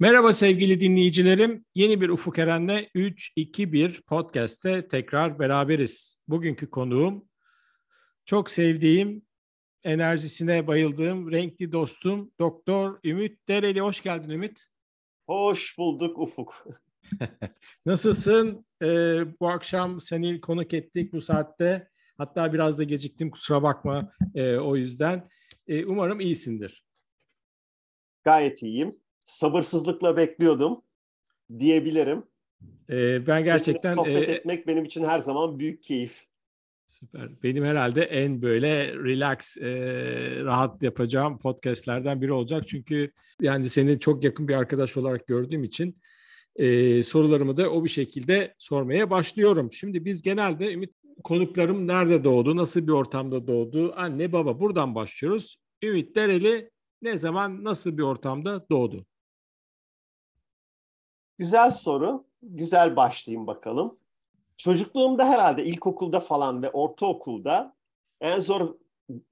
Merhaba sevgili dinleyicilerim. Yeni bir Ufuk Eren'le 3-2-1 podcast'te tekrar beraberiz. Bugünkü konuğum çok sevdiğim, enerjisine bayıldığım, renkli dostum Doktor Ümit Dereli. Hoş geldin Ümit. Hoş bulduk Ufuk. Nasılsın? Ee, bu akşam seni konuk ettik bu saatte. Hatta biraz da geciktim kusura bakma e, o yüzden. E, umarım iyisindir. Gayet iyiyim sabırsızlıkla bekliyordum diyebilirim. Ee, ben gerçekten Seninle sohbet e, etmek benim için her zaman büyük keyif. Süper. Benim herhalde en böyle relax, e, rahat yapacağım podcastlerden biri olacak. Çünkü yani seni çok yakın bir arkadaş olarak gördüğüm için e, sorularımı da o bir şekilde sormaya başlıyorum. Şimdi biz genelde Ümit konuklarım nerede doğdu, nasıl bir ortamda doğdu, anne baba buradan başlıyoruz. Ümit Dereli ne zaman, nasıl bir ortamda doğdu? Güzel soru. Güzel başlayayım bakalım. Çocukluğumda herhalde ilkokulda falan ve ortaokulda en zor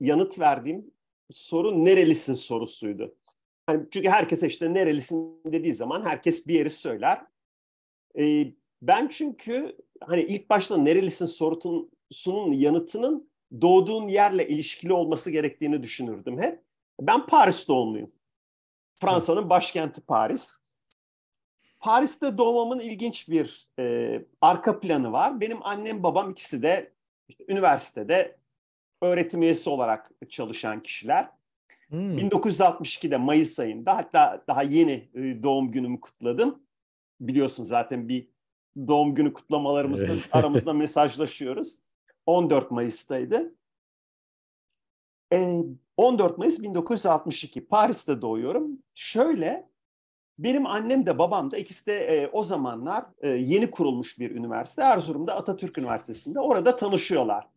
yanıt verdiğim soru nerelisin sorusuydu. Hani çünkü herkes işte nerelisin dediği zaman herkes bir yeri söyler. Ee, ben çünkü hani ilk başta nerelisin sorusunun yanıtının doğduğun yerle ilişkili olması gerektiğini düşünürdüm hep. Ben Paris doğumluyum. Fransa'nın başkenti Paris. Paris'te doğmamın ilginç bir e, arka planı var. Benim annem babam ikisi de işte, üniversitede öğretim üyesi olarak çalışan kişiler. Hmm. 1962'de Mayıs ayında hatta daha yeni e, doğum günümü kutladım. Biliyorsun zaten bir doğum günü kutlamalarımızda aramızda mesajlaşıyoruz. 14 Mayıs'taydı. E, 14 Mayıs 1962 Paris'te doğuyorum. Şöyle benim annem de babam da ikisi de e, o zamanlar e, yeni kurulmuş bir üniversite. Erzurum'da Atatürk Üniversitesi'nde. Orada tanışıyorlar.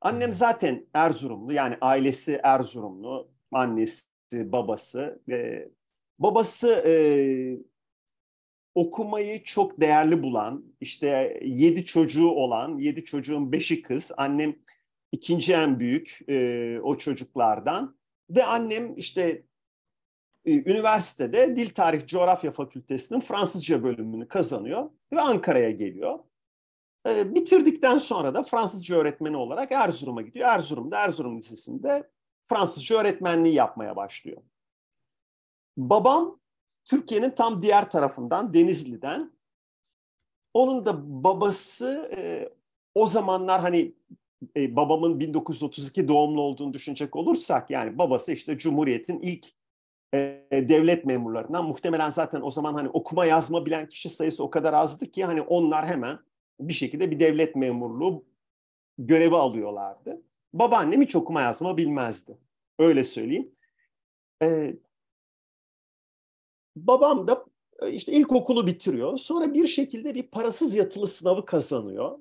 Annem zaten Erzurumlu yani ailesi Erzurumlu. Annesi, babası. E, babası e, okumayı çok değerli bulan, işte yedi çocuğu olan, yedi çocuğun beşi kız. Annem ikinci en büyük e, o çocuklardan. Ve annem işte üniversitede Dil Tarih Coğrafya Fakültesinin Fransızca bölümünü kazanıyor ve Ankara'ya geliyor. E, bitirdikten sonra da Fransızca öğretmeni olarak Erzurum'a gidiyor. Erzurum'da Erzurum Lisesi'nde Fransızca öğretmenliği yapmaya başlıyor. Babam Türkiye'nin tam diğer tarafından Denizli'den. Onun da babası e, o zamanlar hani e, babamın 1932 doğumlu olduğunu düşünecek olursak yani babası işte Cumhuriyet'in ilk e, devlet memurlarından muhtemelen zaten o zaman hani okuma yazma bilen kişi sayısı o kadar azdı ki hani onlar hemen bir şekilde bir devlet memurluğu görevi alıyorlardı. Babaannem hiç okuma yazma bilmezdi. Öyle söyleyeyim. Ee, babam da e, işte ilkokulu bitiriyor. Sonra bir şekilde bir parasız yatılı sınavı kazanıyor.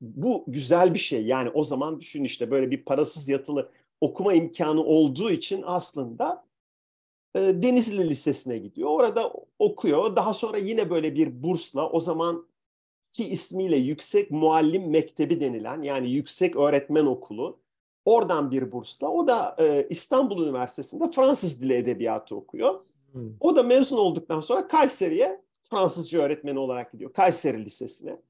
Bu güzel bir şey. Yani o zaman düşün işte böyle bir parasız yatılı okuma imkanı olduğu için aslında Denizli Lisesi'ne gidiyor. Orada okuyor. Daha sonra yine böyle bir bursla o zaman ki ismiyle Yüksek Muallim Mektebi denilen yani Yüksek Öğretmen Okulu oradan bir bursla o da e, İstanbul Üniversitesi'nde Fransız Dili Edebiyatı okuyor. Hmm. O da mezun olduktan sonra Kayseri'ye Fransızca öğretmeni olarak gidiyor. Kayseri Lisesi'ne.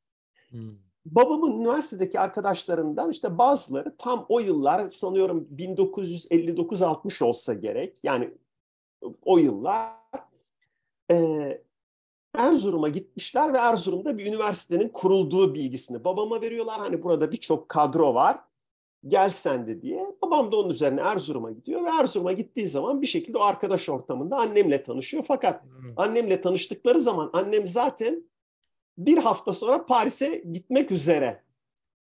Hmm. Babamın üniversitedeki arkadaşlarından işte bazıları tam o yıllar sanıyorum 1959-60 olsa gerek. Yani o yıllar e, Erzurum'a gitmişler ve Erzurum'da bir üniversitenin kurulduğu bilgisini babama veriyorlar. Hani burada birçok kadro var gel sen de diye. Babam da onun üzerine Erzurum'a gidiyor ve Erzurum'a gittiği zaman bir şekilde o arkadaş ortamında annemle tanışıyor. Fakat hmm. annemle tanıştıkları zaman annem zaten bir hafta sonra Paris'e gitmek üzere.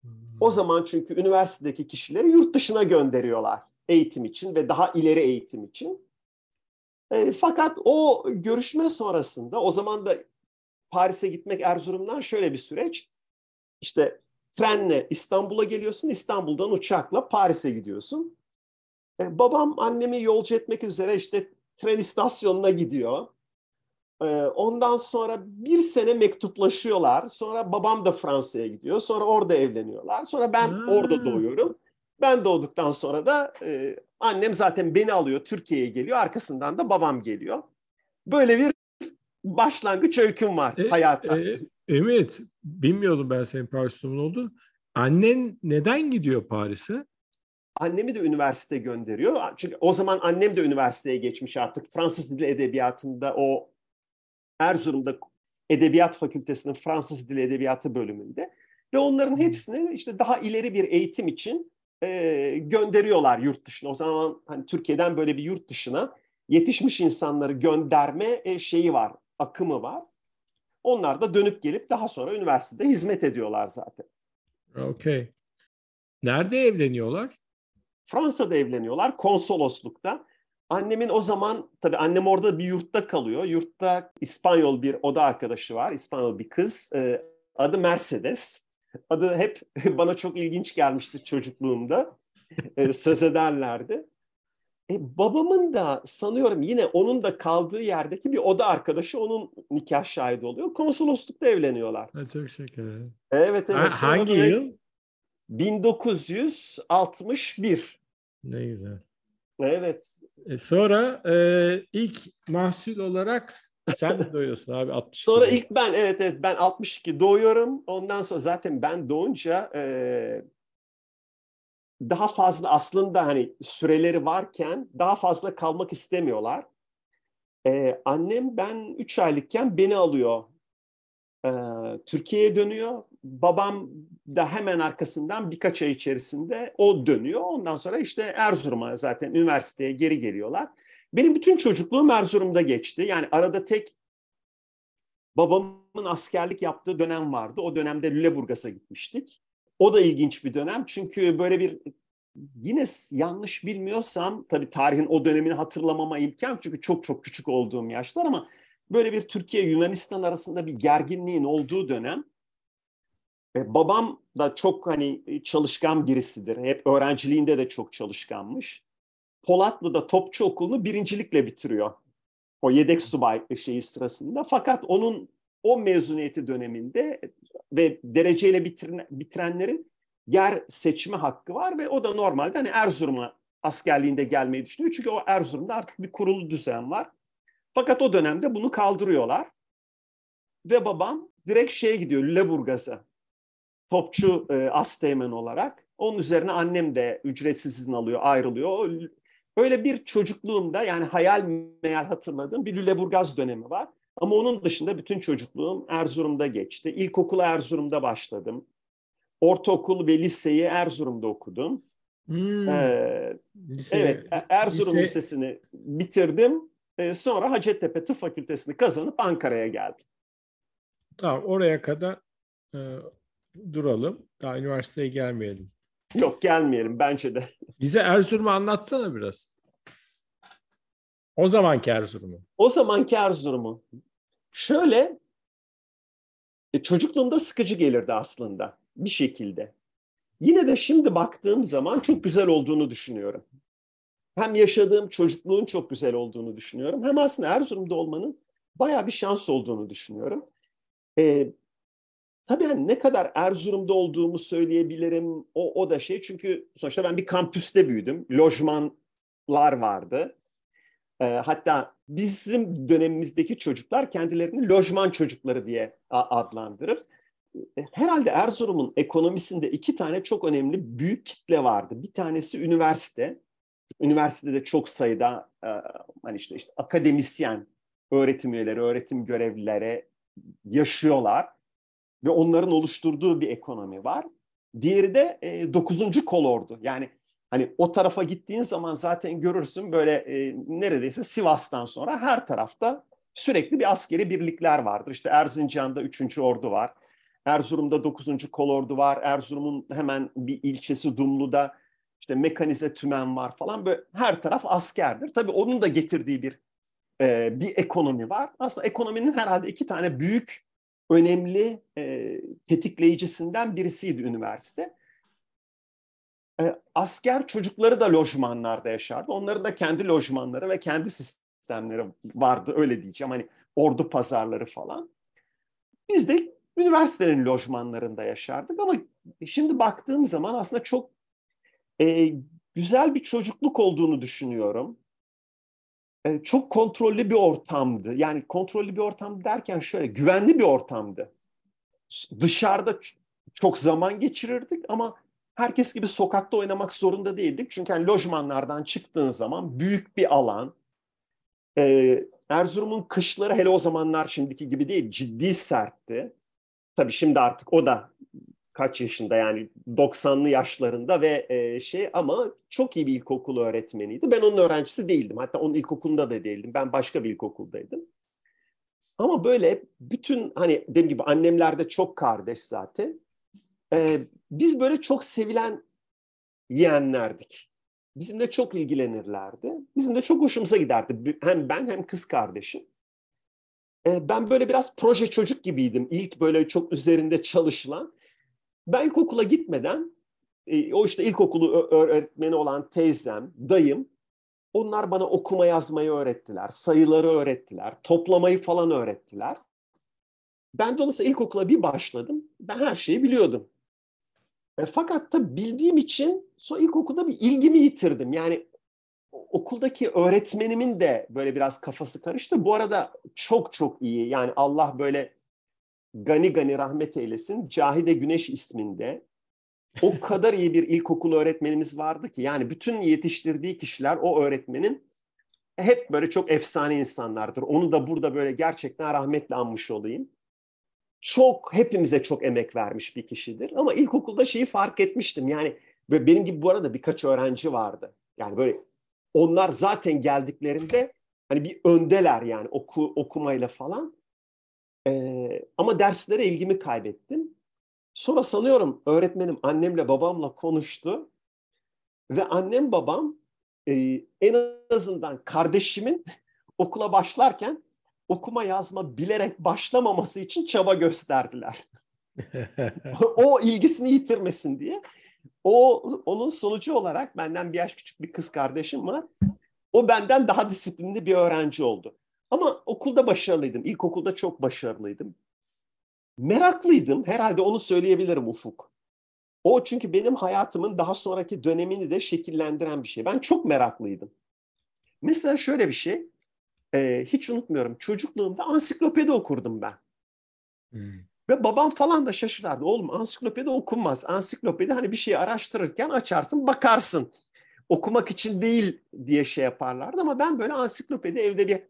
Hmm. O zaman çünkü üniversitedeki kişileri yurt dışına gönderiyorlar eğitim için ve daha ileri eğitim için. E, fakat o görüşme sonrasında o zaman da Paris'e gitmek Erzurum'dan şöyle bir süreç. İşte trenle İstanbul'a geliyorsun, İstanbul'dan uçakla Paris'e gidiyorsun. E, babam annemi yolcu etmek üzere işte tren istasyonuna gidiyor. E, ondan sonra bir sene mektuplaşıyorlar. Sonra babam da Fransa'ya gidiyor. Sonra orada evleniyorlar. Sonra ben hmm. orada doğuyorum. Ben doğduktan sonra da e, Annem zaten beni alıyor, Türkiye'ye geliyor. Arkasından da babam geliyor. Böyle bir başlangıç öyküm var e, hayata. E, Ümit, bilmiyordum ben senin Paris'in olduğunu. Annen neden gidiyor Paris'e? Annemi de üniversite gönderiyor. Çünkü o zaman annem de üniversiteye geçmiş artık. Fransız dili edebiyatında o Erzurum'da Edebiyat Fakültesi'nin Fransız Dili Edebiyatı bölümünde. Ve onların hepsini işte daha ileri bir eğitim için e, gönderiyorlar yurt dışına. O zaman hani Türkiye'den böyle bir yurt dışına yetişmiş insanları gönderme e, şeyi var, akımı var. Onlar da dönüp gelip daha sonra üniversitede hizmet ediyorlar zaten. Okey. Nerede evleniyorlar? Fransa'da evleniyorlar, konsoloslukta. Annemin o zaman, tabii annem orada bir yurtta kalıyor. Yurtta İspanyol bir oda arkadaşı var, İspanyol bir kız. E, adı Mercedes. Adı hep bana çok ilginç gelmişti çocukluğumda. E, söz ederlerdi. E, babamın da sanıyorum yine onun da kaldığı yerdeki bir oda arkadaşı onun nikah şahidi oluyor. Konsoloslukta evleniyorlar. Ha, çok şeker. Evet evet. Ha, hangi yıl? 1961. Ne güzel. Evet. E sonra e, ilk mahsul olarak sen de doğuyorsun abi 62. Sonra ilk ben evet evet ben 62 doğuyorum. Ondan sonra zaten ben doğunca e, daha fazla aslında hani süreleri varken daha fazla kalmak istemiyorlar. Ee, annem ben 3 aylıkken beni alıyor. Ee, Türkiye'ye dönüyor. Babam da hemen arkasından birkaç ay içerisinde o dönüyor. Ondan sonra işte Erzurum'a zaten üniversiteye geri geliyorlar. Benim bütün çocukluğum Erzurum'da geçti. Yani arada tek babamın askerlik yaptığı dönem vardı. O dönemde Lüleburgaz'a gitmiştik. O da ilginç bir dönem çünkü böyle bir yine yanlış bilmiyorsam tabii tarihin o dönemini hatırlamama imkan çünkü çok çok küçük olduğum yaşlar ama böyle bir Türkiye Yunanistan arasında bir gerginliğin olduğu dönem e, babam da çok hani çalışkan birisidir. Hep öğrenciliğinde de çok çalışkanmış. Polatlı'da topçu okulunu birincilikle bitiriyor. O yedek subay şeyi sırasında. Fakat onun o mezuniyeti döneminde ve dereceyle bitiren, bitirenlerin yer seçme hakkı var ve o da normalde hani Erzurum'a askerliğinde gelmeyi düşünüyor. Çünkü o Erzurum'da artık bir kurulu düzen var. Fakat o dönemde bunu kaldırıyorlar. Ve babam direkt şeye gidiyor Lüleburgaz'a. Topçu e, asteğmen olarak. Onun üzerine annem de ücretsiz izin alıyor, ayrılıyor. Öyle bir çocukluğumda yani hayal meyal hatırladığım bir Lüleburgaz dönemi var. Ama onun dışında bütün çocukluğum Erzurum'da geçti. İlkokula Erzurum'da başladım. Ortaokul ve liseyi Erzurum'da okudum. Hmm. Ee, Lise, evet, e, Erzurum lise... Lisesi'ni bitirdim. Ee, sonra Hacettepe Tıp Fakültesini kazanıp Ankara'ya geldim. Tamam, oraya kadar e, duralım. Daha üniversiteye gelmeyelim. Yok gelmeyelim bence de. Bize Erzurum'u anlatsana biraz. O zamanki Erzurum'u. O zamanki Erzurum'u. Şöyle, e, çocukluğumda sıkıcı gelirdi aslında bir şekilde. Yine de şimdi baktığım zaman çok güzel olduğunu düşünüyorum. Hem yaşadığım çocukluğun çok güzel olduğunu düşünüyorum. Hem aslında Erzurum'da olmanın bayağı bir şans olduğunu düşünüyorum. Ee, tabii yani ne kadar Erzurum'da olduğumu söyleyebilirim o, o da şey. Çünkü sonuçta ben bir kampüste büyüdüm. Lojmanlar vardı. Ee, hatta bizim dönemimizdeki çocuklar kendilerini lojman çocukları diye adlandırır. E, herhalde Erzurum'un ekonomisinde iki tane çok önemli büyük kitle vardı. Bir tanesi üniversite. Üniversitede çok sayıda e, hani işte, işte akademisyen, öğretim üyeleri, öğretim görevlileri yaşıyorlar ve onların oluşturduğu bir ekonomi var. Diğeri de e, 9. kolordu. Yani hani o tarafa gittiğin zaman zaten görürsün böyle e, neredeyse Sivas'tan sonra her tarafta sürekli bir askeri birlikler vardır. İşte Erzincan'da 3. Ordu var. Erzurum'da 9. Kolordu var. Erzurum'un hemen bir ilçesi Dumlu'da işte mekanize tümen var falan. Böyle her taraf askerdir. Tabii onun da getirdiği bir e, bir ekonomi var. Aslında ekonominin herhalde iki tane büyük önemli e, tetikleyicisinden birisiydi üniversite. E, asker çocukları da lojmanlarda yaşardı. Onların da kendi lojmanları ve kendi sistemleri vardı öyle diyeceğim. Hani ordu pazarları falan. Biz de üniversitenin lojmanlarında yaşardık ama şimdi baktığım zaman aslında çok e, güzel bir çocukluk olduğunu düşünüyorum. E, çok kontrollü bir ortamdı. Yani kontrollü bir ortam derken şöyle güvenli bir ortamdı. Dışarıda çok zaman geçirirdik ama herkes gibi sokakta oynamak zorunda değildik. Çünkü yani lojmanlardan çıktığın zaman büyük bir alan. Ee, Erzurum'un kışları hele o zamanlar şimdiki gibi değil ciddi sertti. Tabii şimdi artık o da kaç yaşında yani 90'lı yaşlarında ve e, şey ama çok iyi bir ilkokul öğretmeniydi. Ben onun öğrencisi değildim. Hatta onun ilkokulunda da değildim. Ben başka bir ilkokuldaydım. Ama böyle bütün hani dediğim gibi annemler de çok kardeş zaten. Ee, biz böyle çok sevilen yeğenlerdik. Bizimle çok ilgilenirlerdi. Bizim de çok hoşumuza giderdi. Hem ben hem kız kardeşim. Ee, ben böyle biraz proje çocuk gibiydim. İlk böyle çok üzerinde çalışılan. Ben ilkokula gitmeden e, o işte ilkokulu öğretmeni olan teyzem, dayım onlar bana okuma yazmayı öğrettiler, sayıları öğrettiler, toplamayı falan öğrettiler. Ben dolayısıyla ilkokula bir başladım. Ben her şeyi biliyordum. E, fakat da bildiğim için son ilkokulda bir ilgimi yitirdim. Yani okuldaki öğretmenimin de böyle biraz kafası karıştı. Bu arada çok çok iyi. Yani Allah böyle gani gani rahmet eylesin. Cahide Güneş isminde o kadar iyi bir ilkokul öğretmenimiz vardı ki yani bütün yetiştirdiği kişiler o öğretmenin hep böyle çok efsane insanlardır. Onu da burada böyle gerçekten rahmetle anmış olayım. Çok hepimize çok emek vermiş bir kişidir. Ama ilkokulda şeyi fark etmiştim. Yani benim gibi bu arada birkaç öğrenci vardı. Yani böyle onlar zaten geldiklerinde hani bir öndeler yani oku, okumayla falan. Ee, ama derslere ilgimi kaybettim. Sonra sanıyorum öğretmenim annemle babamla konuştu ve annem babam e, en azından kardeşimin okula başlarken okuma yazma bilerek başlamaması için çaba gösterdiler. o ilgisini yitirmesin diye. O onun sonucu olarak benden bir yaş küçük bir kız kardeşim var. O benden daha disiplinli bir öğrenci oldu. Ama okulda başarılıydım. İlkokulda çok başarılıydım. Meraklıydım. Herhalde onu söyleyebilirim Ufuk. O çünkü benim hayatımın daha sonraki dönemini de şekillendiren bir şey. Ben çok meraklıydım. Mesela şöyle bir şey. E, hiç unutmuyorum. Çocukluğumda ansiklopedi okurdum ben. Hmm. Ve babam falan da şaşırardı. Oğlum ansiklopedi okunmaz. Ansiklopedi hani bir şeyi araştırırken açarsın bakarsın. Okumak için değil diye şey yaparlardı ama ben böyle ansiklopedi evde bir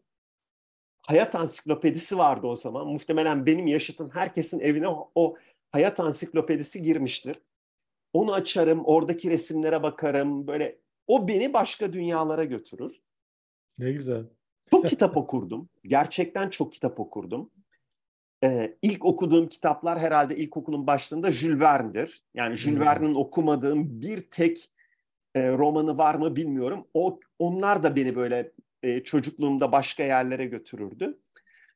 hayat ansiklopedisi vardı o zaman. Muhtemelen benim yaşıtım herkesin evine o, o hayat ansiklopedisi girmiştir. Onu açarım, oradaki resimlere bakarım. Böyle o beni başka dünyalara götürür. Ne güzel. Çok kitap okurdum. Gerçekten çok kitap okurdum. Ee, ilk okuduğum kitaplar herhalde ilkokulun başlarında Jules Verne'dir. Yani Jules hmm. Verne'in okumadığım bir tek e, romanı var mı bilmiyorum. O onlar da beni böyle e, çocukluğumda başka yerlere götürürdü.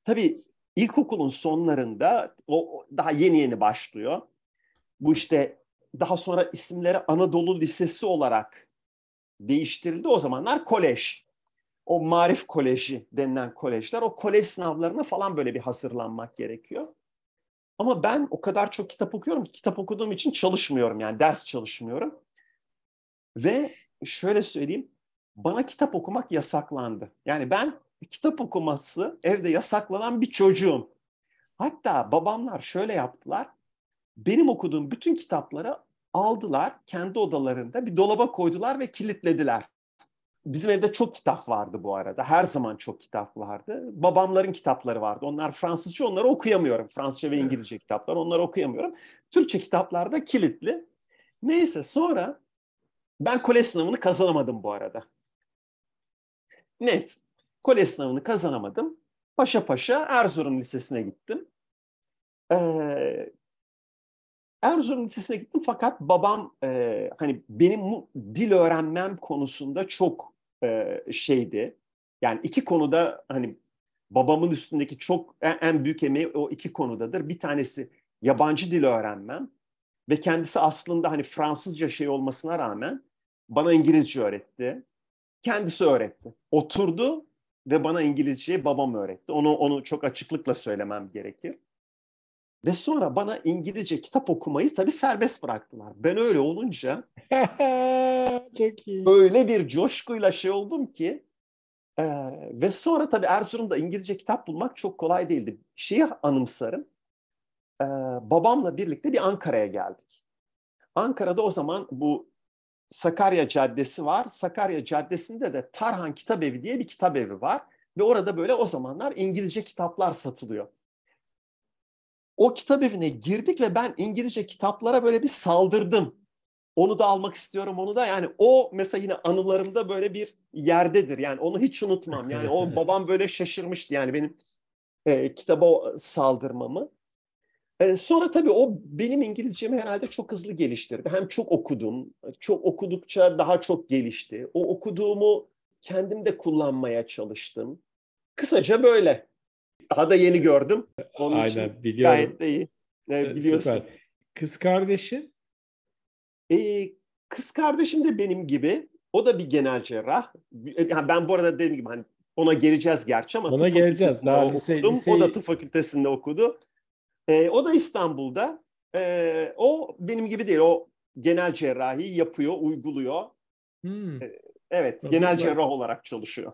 Tabii ilkokulun sonlarında o daha yeni yeni başlıyor. Bu işte daha sonra isimleri Anadolu Lisesi olarak değiştirildi. O zamanlar kolej. O Marif Koleji denilen kolejler. O kolej sınavlarına falan böyle bir hazırlanmak gerekiyor. Ama ben o kadar çok kitap okuyorum ki kitap okuduğum için çalışmıyorum yani ders çalışmıyorum. Ve şöyle söyleyeyim bana kitap okumak yasaklandı. Yani ben kitap okuması evde yasaklanan bir çocuğum. Hatta babamlar şöyle yaptılar. Benim okuduğum bütün kitapları aldılar kendi odalarında bir dolaba koydular ve kilitlediler. Bizim evde çok kitap vardı bu arada. Her zaman çok kitap vardı. Babamların kitapları vardı. Onlar Fransızca, onları okuyamıyorum. Fransızca ve İngilizce kitaplar, onları okuyamıyorum. Türkçe kitaplar da kilitli. Neyse sonra ben kolej sınavını kazanamadım bu arada net. Kolej sınavını kazanamadım. Paşa paşa Erzurum Lisesi'ne gittim. Ee, Erzurum Lisesi'ne gittim fakat babam e, hani benim dil öğrenmem konusunda çok e, şeydi. Yani iki konuda hani babamın üstündeki çok en, en büyük emeği o iki konudadır. Bir tanesi yabancı dil öğrenmem ve kendisi aslında hani Fransızca şey olmasına rağmen bana İngilizce öğretti kendisi öğretti. Oturdu ve bana İngilizceyi babam öğretti. Onu onu çok açıklıkla söylemem gerekir. Ve sonra bana İngilizce kitap okumayı tabii serbest bıraktılar. Ben öyle olunca çok iyi. öyle bir coşkuyla şey oldum ki Ee, ve sonra tabii Erzurum'da İngilizce kitap bulmak çok kolay değildi. Şeyi anımsarım. Ee, babamla birlikte bir Ankara'ya geldik. Ankara'da o zaman bu Sakarya Caddesi var. Sakarya Caddesi'nde de Tarhan Kitabevi diye bir kitabevi var. Ve orada böyle o zamanlar İngilizce kitaplar satılıyor. O kitap evine girdik ve ben İngilizce kitaplara böyle bir saldırdım. Onu da almak istiyorum, onu da. Yani o mesela yine anılarımda böyle bir yerdedir. Yani onu hiç unutmam. Yani o babam böyle şaşırmıştı yani benim e, kitaba saldırmamı. E, sonra tabii o benim İngilizcemi herhalde çok hızlı geliştirdi. Hem çok okudum, çok okudukça daha çok gelişti. O okuduğumu kendim de kullanmaya çalıştım. Kısaca böyle. Daha da yeni gördüm. Onun Aynen, için biliyorum. gayet de iyi. E, biliyorsun. Süper. Kız kardeşin? E, kız kardeşim de benim gibi. O da bir genel cerrah. Yani ben bu arada dediğim gibi hani ona geleceğiz gerçi ama ona geleceğiz. Daha lise, okudum. Liseyi... O da tıp fakültesinde okudu. E, o da İstanbul'da. E, o benim gibi değil. O genel cerrahi yapıyor, uyguluyor. Hmm. E, evet, Tabii genel cerrah olarak çalışıyor.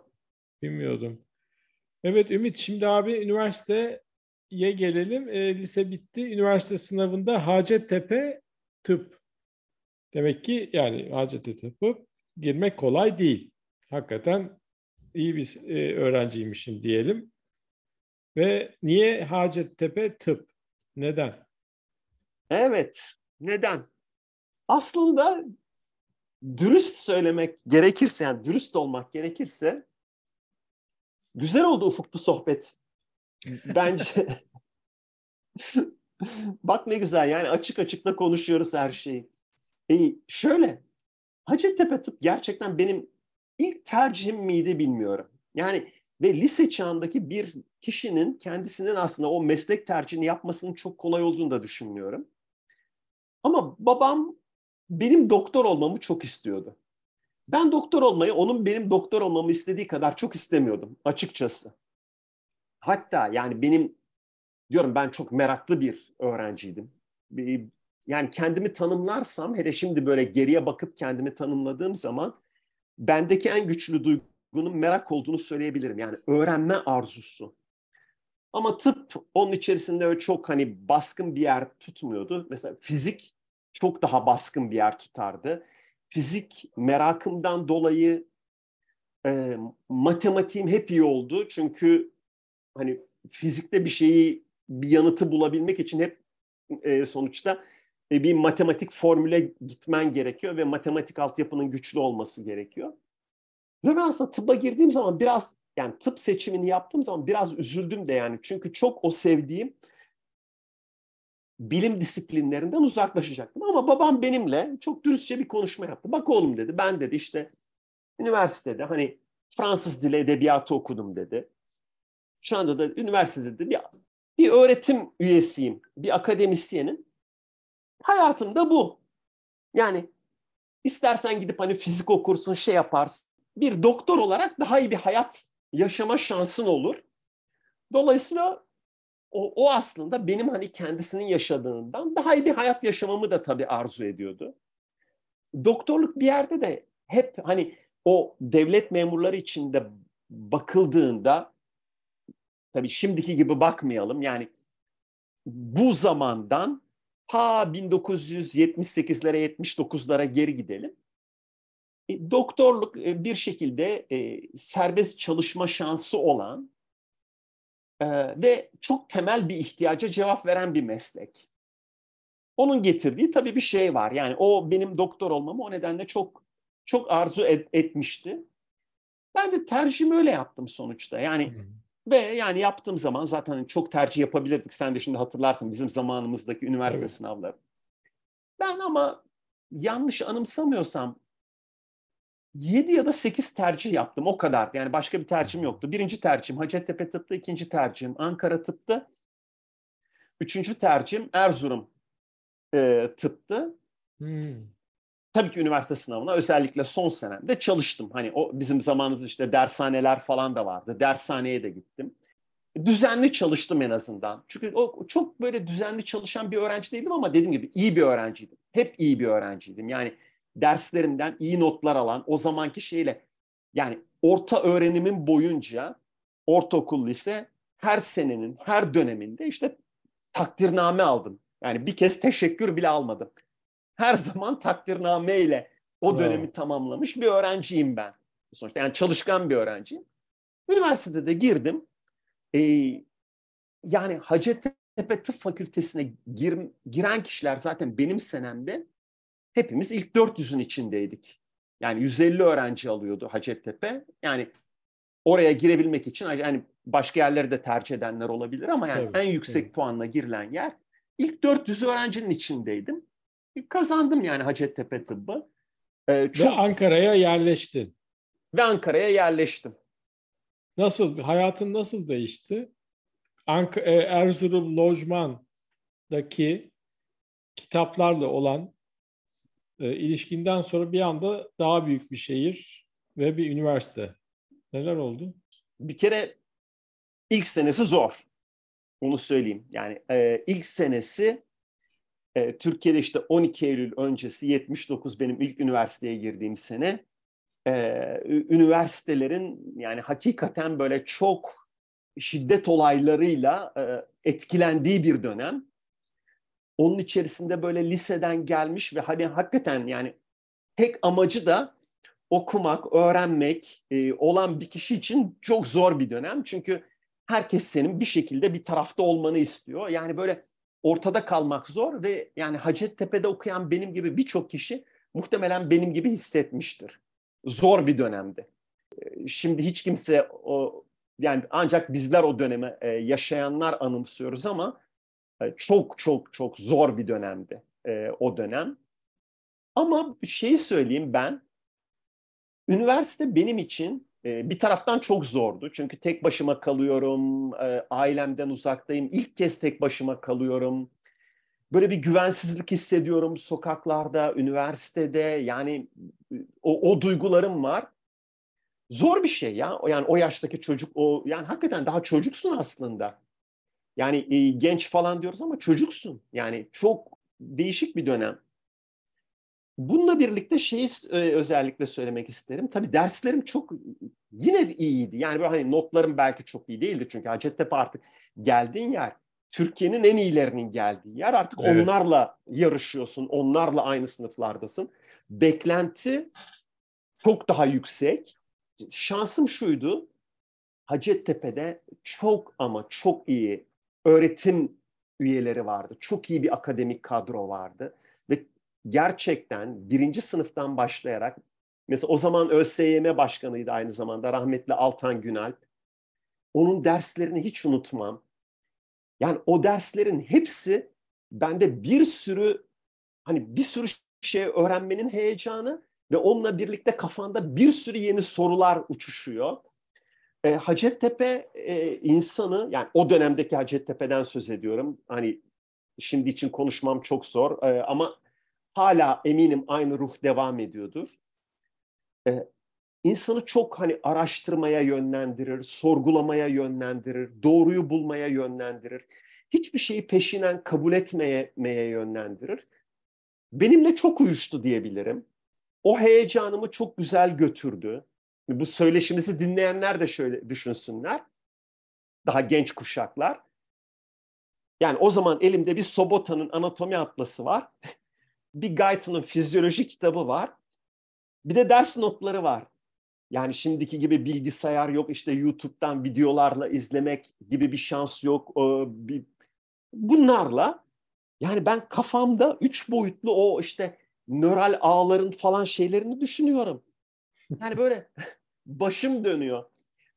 Bilmiyordum. Evet Ümit, şimdi abi üniversiteye gelelim. E, lise bitti. Üniversite sınavında Hacettepe tıp. Demek ki yani Hacettepe tıp girmek kolay değil. Hakikaten iyi bir e, öğrenciymişim diyelim. Ve niye Hacettepe tıp? Neden? Evet, neden? Aslında dürüst söylemek gerekirse, yani dürüst olmak gerekirse güzel oldu Ufuk bu sohbet. Bence bak ne güzel yani açık açık da konuşuyoruz her şeyi. E, şöyle, Hacettepe Tıp gerçekten benim ilk tercihim miydi bilmiyorum. Yani ve lise çağındaki bir kişinin kendisinin aslında o meslek tercihini yapmasının çok kolay olduğunu da düşünmüyorum. Ama babam benim doktor olmamı çok istiyordu. Ben doktor olmayı onun benim doktor olmamı istediği kadar çok istemiyordum açıkçası. Hatta yani benim diyorum ben çok meraklı bir öğrenciydim. Yani kendimi tanımlarsam hele şimdi böyle geriye bakıp kendimi tanımladığım zaman bendeki en güçlü duygu bunun merak olduğunu söyleyebilirim. Yani öğrenme arzusu. Ama tıp onun içerisinde öyle çok hani baskın bir yer tutmuyordu. Mesela fizik çok daha baskın bir yer tutardı. Fizik merakımdan dolayı e, matematiğim hep iyi oldu. Çünkü hani fizikte bir şeyi bir yanıtı bulabilmek için hep e, sonuçta e, bir matematik formüle gitmen gerekiyor ve matematik altyapının güçlü olması gerekiyor. Ve ben aslında tıbba girdiğim zaman biraz yani tıp seçimini yaptığım zaman biraz üzüldüm de yani. Çünkü çok o sevdiğim bilim disiplinlerinden uzaklaşacaktım. Ama babam benimle çok dürüstçe bir konuşma yaptı. Bak oğlum dedi ben dedi işte üniversitede hani Fransız dili edebiyatı okudum dedi. Şu anda da üniversitede de bir, bir öğretim üyesiyim, bir akademisyenim. Hayatımda bu. Yani istersen gidip hani fizik okursun, şey yaparsın bir doktor olarak daha iyi bir hayat yaşama şansın olur. Dolayısıyla o, o aslında benim hani kendisinin yaşadığından daha iyi bir hayat yaşamamı da tabii arzu ediyordu. Doktorluk bir yerde de hep hani o devlet memurları içinde bakıldığında tabii şimdiki gibi bakmayalım yani bu zamandan ta 1978'lere 79'lara geri gidelim. E, doktorluk e, bir şekilde e, serbest çalışma şansı olan ve çok temel bir ihtiyaca cevap veren bir meslek. Onun getirdiği tabii bir şey var. Yani o benim doktor olmamı o nedenle çok çok arzu et, etmişti. Ben de tercihimi öyle yaptım sonuçta. Yani hmm. ve yani yaptığım zaman zaten çok tercih yapabilirdik. Sen de şimdi hatırlarsın bizim zamanımızdaki üniversite evet. sınavları. Ben ama yanlış anımsamıyorsam 7 ya da 8 tercih yaptım o kadar. Yani başka bir tercihim yoktu. Birinci tercihim Hacettepe Tıp'ta, ikinci tercihim Ankara Tıp'ta. Üçüncü tercihim Erzurum e, Tıp'tı. Hmm. Tabii ki üniversite sınavına özellikle son senemde çalıştım. Hani o bizim zamanımızda işte dershaneler falan da vardı. Dershaneye de gittim. Düzenli çalıştım en azından. Çünkü o çok böyle düzenli çalışan bir öğrenci değildim ama dediğim gibi iyi bir öğrenciydim. Hep iyi bir öğrenciydim. Yani derslerimden iyi notlar alan o zamanki şeyle yani orta öğrenimin boyunca ortaokul, lise her senenin, her döneminde işte takdirname aldım. Yani bir kez teşekkür bile almadım. Her zaman takdirname ile o dönemi wow. tamamlamış bir öğrenciyim ben. Sonuçta yani çalışkan bir öğrenciyim. Üniversitede de girdim. Ee, yani Hacettepe Tıp Fakültesine gir, giren kişiler zaten benim senemde hepimiz ilk 400'ün içindeydik. Yani 150 öğrenci alıyordu Hacettepe. Yani oraya girebilmek için yani başka yerleri de tercih edenler olabilir ama yani tabii, en yüksek tabii. puanla girilen yer ilk 400 öğrencinin içindeydim. Kazandım yani Hacettepe tıbbı. Ee, çok... Ve Ankara'ya yerleştin. Ve Ankara'ya yerleştim. Nasıl, hayatın nasıl değişti? Ank e, Erzurum Lojman'daki kitaplarla olan e, ilişkinden sonra bir anda daha büyük bir şehir ve bir üniversite. Neler oldu? Bir kere ilk senesi zor. Onu söyleyeyim. Yani e, ilk senesi e, Türkiye'de işte 12 Eylül öncesi 79 benim ilk üniversiteye girdiğim sene. E, üniversitelerin yani hakikaten böyle çok şiddet olaylarıyla e, etkilendiği bir dönem. Onun içerisinde böyle liseden gelmiş ve hani hakikaten yani tek amacı da okumak, öğrenmek e, olan bir kişi için çok zor bir dönem. Çünkü herkes senin bir şekilde bir tarafta olmanı istiyor. Yani böyle ortada kalmak zor ve yani Hacettepe'de okuyan benim gibi birçok kişi muhtemelen benim gibi hissetmiştir. Zor bir dönemdi. E, şimdi hiç kimse o yani ancak bizler o dönemi e, yaşayanlar anımsıyoruz ama çok çok çok zor bir dönemdi e, o dönem. Ama şeyi söyleyeyim ben, üniversite benim için e, bir taraftan çok zordu. Çünkü tek başıma kalıyorum, e, ailemden uzaktayım, ilk kez tek başıma kalıyorum. Böyle bir güvensizlik hissediyorum sokaklarda, üniversitede. Yani o, o duygularım var. Zor bir şey ya. Yani o yaştaki çocuk, o yani hakikaten daha çocuksun aslında. Yani e, genç falan diyoruz ama çocuksun. Yani çok değişik bir dönem. Bununla birlikte şeyi e, özellikle söylemek isterim. Tabii derslerim çok yine iyiydi. Yani böyle hani notlarım belki çok iyi değildi çünkü Hacettepe artık geldiğin yer Türkiye'nin en iyilerinin geldiği yer. Artık evet. onlarla yarışıyorsun, onlarla aynı sınıflardasın. Beklenti çok daha yüksek. Şansım şuydu. Hacettepe'de çok ama çok iyi öğretim üyeleri vardı. Çok iyi bir akademik kadro vardı. Ve gerçekten birinci sınıftan başlayarak mesela o zaman ÖSYM başkanıydı aynı zamanda rahmetli Altan Günalp. Onun derslerini hiç unutmam. Yani o derslerin hepsi bende bir sürü hani bir sürü şey öğrenmenin heyecanı ve onunla birlikte kafanda bir sürü yeni sorular uçuşuyor. E, Hacettepe e, insanı yani o dönemdeki Hacettepe'den söz ediyorum. Hani şimdi için konuşmam çok zor e, ama hala eminim aynı ruh devam ediyordur. E, insanı çok hani araştırmaya yönlendirir, sorgulamaya yönlendirir, doğruyu bulmaya yönlendirir. Hiçbir şeyi peşinen kabul etmeye yönlendirir. Benimle çok uyuştu diyebilirim. O heyecanımı çok güzel götürdü. Bu söyleşimizi dinleyenler de şöyle düşünsünler. Daha genç kuşaklar. Yani o zaman elimde bir Sobota'nın anatomi atlası var. bir Guyton'un fizyoloji kitabı var. Bir de ders notları var. Yani şimdiki gibi bilgisayar yok, işte YouTube'dan videolarla izlemek gibi bir şans yok. Bunlarla yani ben kafamda üç boyutlu o işte nöral ağların falan şeylerini düşünüyorum. Yani böyle başım dönüyor.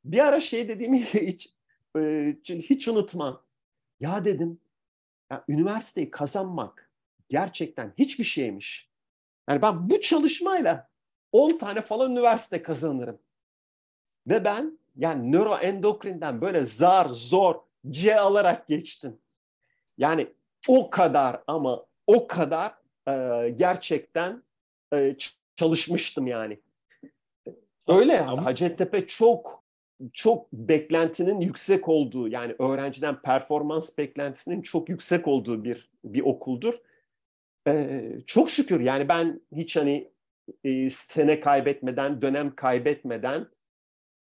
Bir ara şey dediğimi hiç e, hiç unutmam. Ya dedim, ya üniversiteyi kazanmak gerçekten hiçbir şeymiş. Yani ben bu çalışmayla 10 tane falan üniversite kazanırım. Ve ben yani nöroendokrinden böyle zar zor C alarak geçtim. Yani o kadar ama o kadar e, gerçekten e, çalışmıştım yani. Öyle ama Hacettepe çok çok beklentinin yüksek olduğu yani öğrenciden performans beklentisinin çok yüksek olduğu bir bir okuldur. Ee, çok şükür yani ben hiç hani e, sene kaybetmeden, dönem kaybetmeden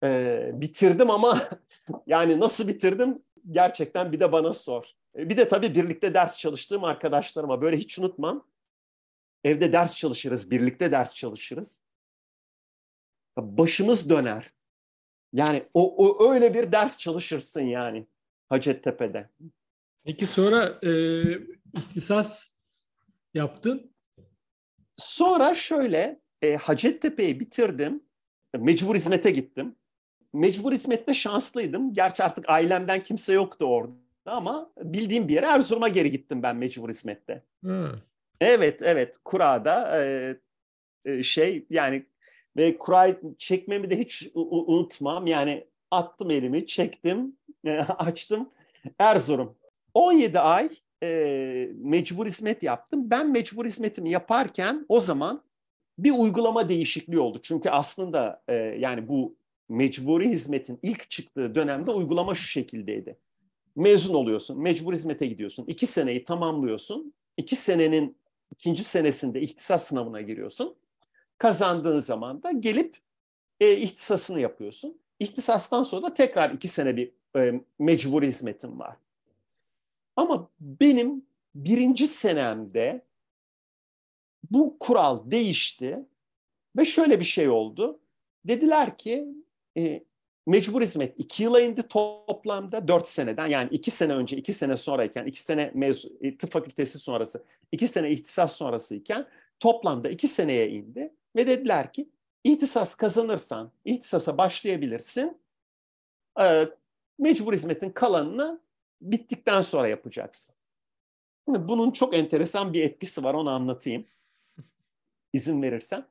E, bitirdim ama yani nasıl bitirdim gerçekten bir de bana sor. E, bir de tabii birlikte ders çalıştığım arkadaşlarıma böyle hiç unutmam. Evde ders çalışırız, birlikte ders çalışırız. Başımız döner. Yani o, o öyle bir ders çalışırsın yani Hacettepe'de. Peki sonra e, ihtisas yaptın? Sonra şöyle e, Hacettepe'yi bitirdim. Mecbur hizmete gittim. Mecbur hizmette şanslıydım. Gerçi artık ailemden kimse yoktu orada ama bildiğim bir yere Erzurum'a geri gittim ben mecbur hizmette. Hı. Evet, evet. Kura'da e, e, şey yani ve kurayı çekmemi de hiç unutmam. Yani attım elimi, çektim, e, açtım. Erzurum. 17 ay e, mecbur hizmet yaptım. Ben mecbur hizmetimi yaparken o zaman bir uygulama değişikliği oldu. Çünkü aslında e, yani bu mecburi hizmetin ilk çıktığı dönemde uygulama şu şekildeydi. Mezun oluyorsun, mecbur hizmete gidiyorsun. iki seneyi tamamlıyorsun. İki senenin ikinci senesinde ihtisas sınavına giriyorsun. Kazandığın zaman da gelip e, ihtisasını yapıyorsun. İhtisastan sonra da tekrar iki sene bir e, mecburi hizmetim var. Ama benim birinci senemde bu kural değişti ve şöyle bir şey oldu. Dediler ki e, mecbur hizmet iki yıla indi toplamda dört seneden yani iki sene önce iki sene sonrayken iki sene mez e, tıp fakültesi sonrası iki sene ihtisas sonrasıyken toplamda iki seneye indi ve dediler ki ihtisas kazanırsan ihtisasa başlayabilirsin e, mecbur hizmetin kalanını bittikten sonra yapacaksın. Şimdi bunun çok enteresan bir etkisi var onu anlatayım. İzin verirsen.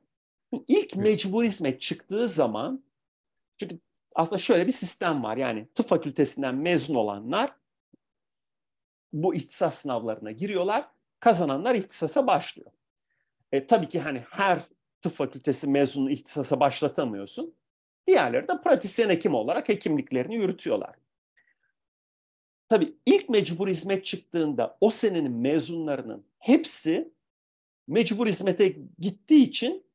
İlk mecbur hizmet çıktığı zaman çünkü aslında şöyle bir sistem var. Yani tıp fakültesinden mezun olanlar bu ihtisas sınavlarına giriyorlar. Kazananlar ihtisasa başlıyor. E, tabii ki hani her tıp fakültesi mezunu ihtisasa başlatamıyorsun. Diğerleri de pratisyen hekim olarak hekimliklerini yürütüyorlar. Tabii ilk mecbur hizmet çıktığında o senenin mezunlarının hepsi mecbur hizmete gittiği için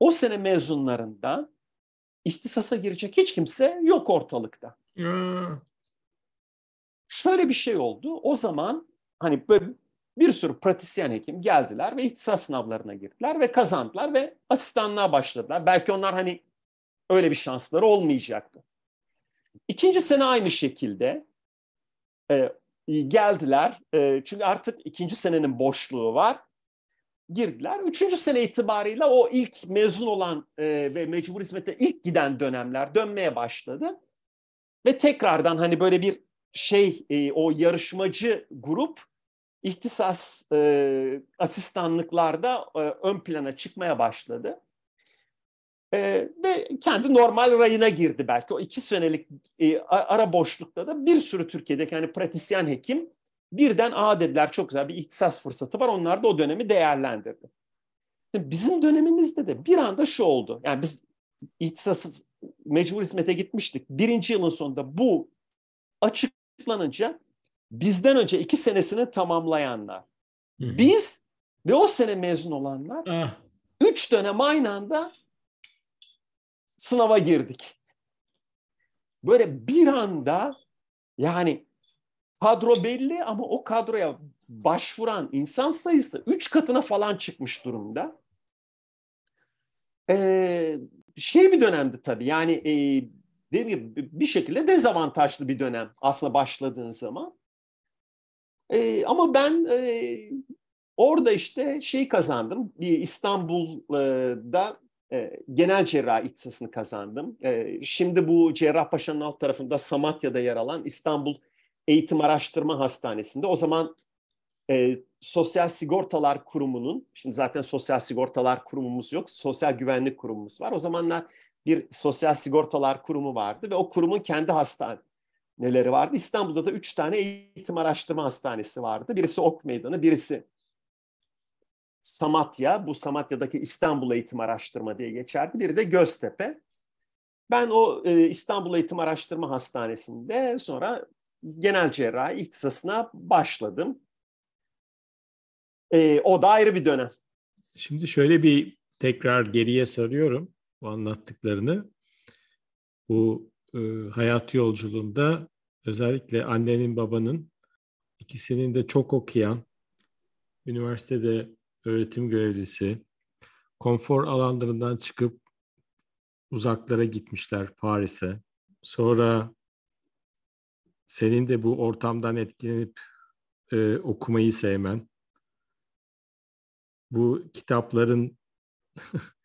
o sene mezunlarından ihtisasa girecek hiç kimse yok ortalıkta. Hmm. Şöyle bir şey oldu. O zaman hani böyle bir sürü pratisyen hekim geldiler ve ihtisas sınavlarına girdiler ve kazandılar ve asistanlığa başladılar. Belki onlar hani öyle bir şansları olmayacaktı. İkinci sene aynı şekilde e, geldiler. E, çünkü artık ikinci senenin boşluğu var girdiler. Üçüncü sene itibarıyla o ilk mezun olan e, ve mecbur hizmete ilk giden dönemler dönmeye başladı. Ve tekrardan hani böyle bir şey e, o yarışmacı grup ihtisas e, asistanlıklarda e, ön plana çıkmaya başladı. E, ve kendi normal rayına girdi belki. O iki senelik e, ara boşlukta da bir sürü Türkiye'deki hani pratisyen hekim Birden a dediler çok güzel bir ihtisas fırsatı var. Onlar da o dönemi değerlendirdi. Şimdi bizim dönemimizde de bir anda şu oldu. Yani biz ihtisasız mecbur hizmete gitmiştik. Birinci yılın sonunda bu açıklanınca bizden önce iki senesini tamamlayanlar, Hı-hı. biz ve o sene mezun olanlar ah. üç dönem aynı anda sınava girdik. Böyle bir anda yani kadro belli ama o kadroya başvuran insan sayısı üç katına falan çıkmış durumda. Ee, şey bir dönemdi tabii yani e, dediğim gibi bir şekilde dezavantajlı bir dönem aslında başladığın zaman. E, ama ben e, orada işte şey kazandım. Bir İstanbul'da e, genel cerrahi ihtisasını kazandım. E, şimdi bu Cerrahpaşa'nın alt tarafında Samatya'da yer alan İstanbul Eğitim Araştırma Hastanesi'nde. O zaman e, Sosyal Sigortalar Kurumu'nun, şimdi zaten Sosyal Sigortalar Kurumumuz yok, Sosyal Güvenlik Kurumumuz var. O zamanlar bir Sosyal Sigortalar Kurumu vardı ve o kurumun kendi hastaneleri vardı. İstanbul'da da üç tane eğitim araştırma hastanesi vardı. Birisi Ok Meydanı, birisi Samatya, bu Samatya'daki İstanbul Eğitim Araştırma diye geçerdi. Biri de Göztepe. Ben o e, İstanbul Eğitim Araştırma Hastanesi'nde sonra genel cerrahi ihtisasına başladım. E, o da ayrı bir dönem. Şimdi şöyle bir tekrar geriye sarıyorum bu anlattıklarını. bu e, hayat yolculuğunda özellikle annenin babanın ikisinin de çok okuyan, üniversitede öğretim görevlisi, konfor alanlarından çıkıp uzaklara gitmişler Paris'e. Sonra senin de bu ortamdan etkilenip e, okumayı sevmen, bu kitapların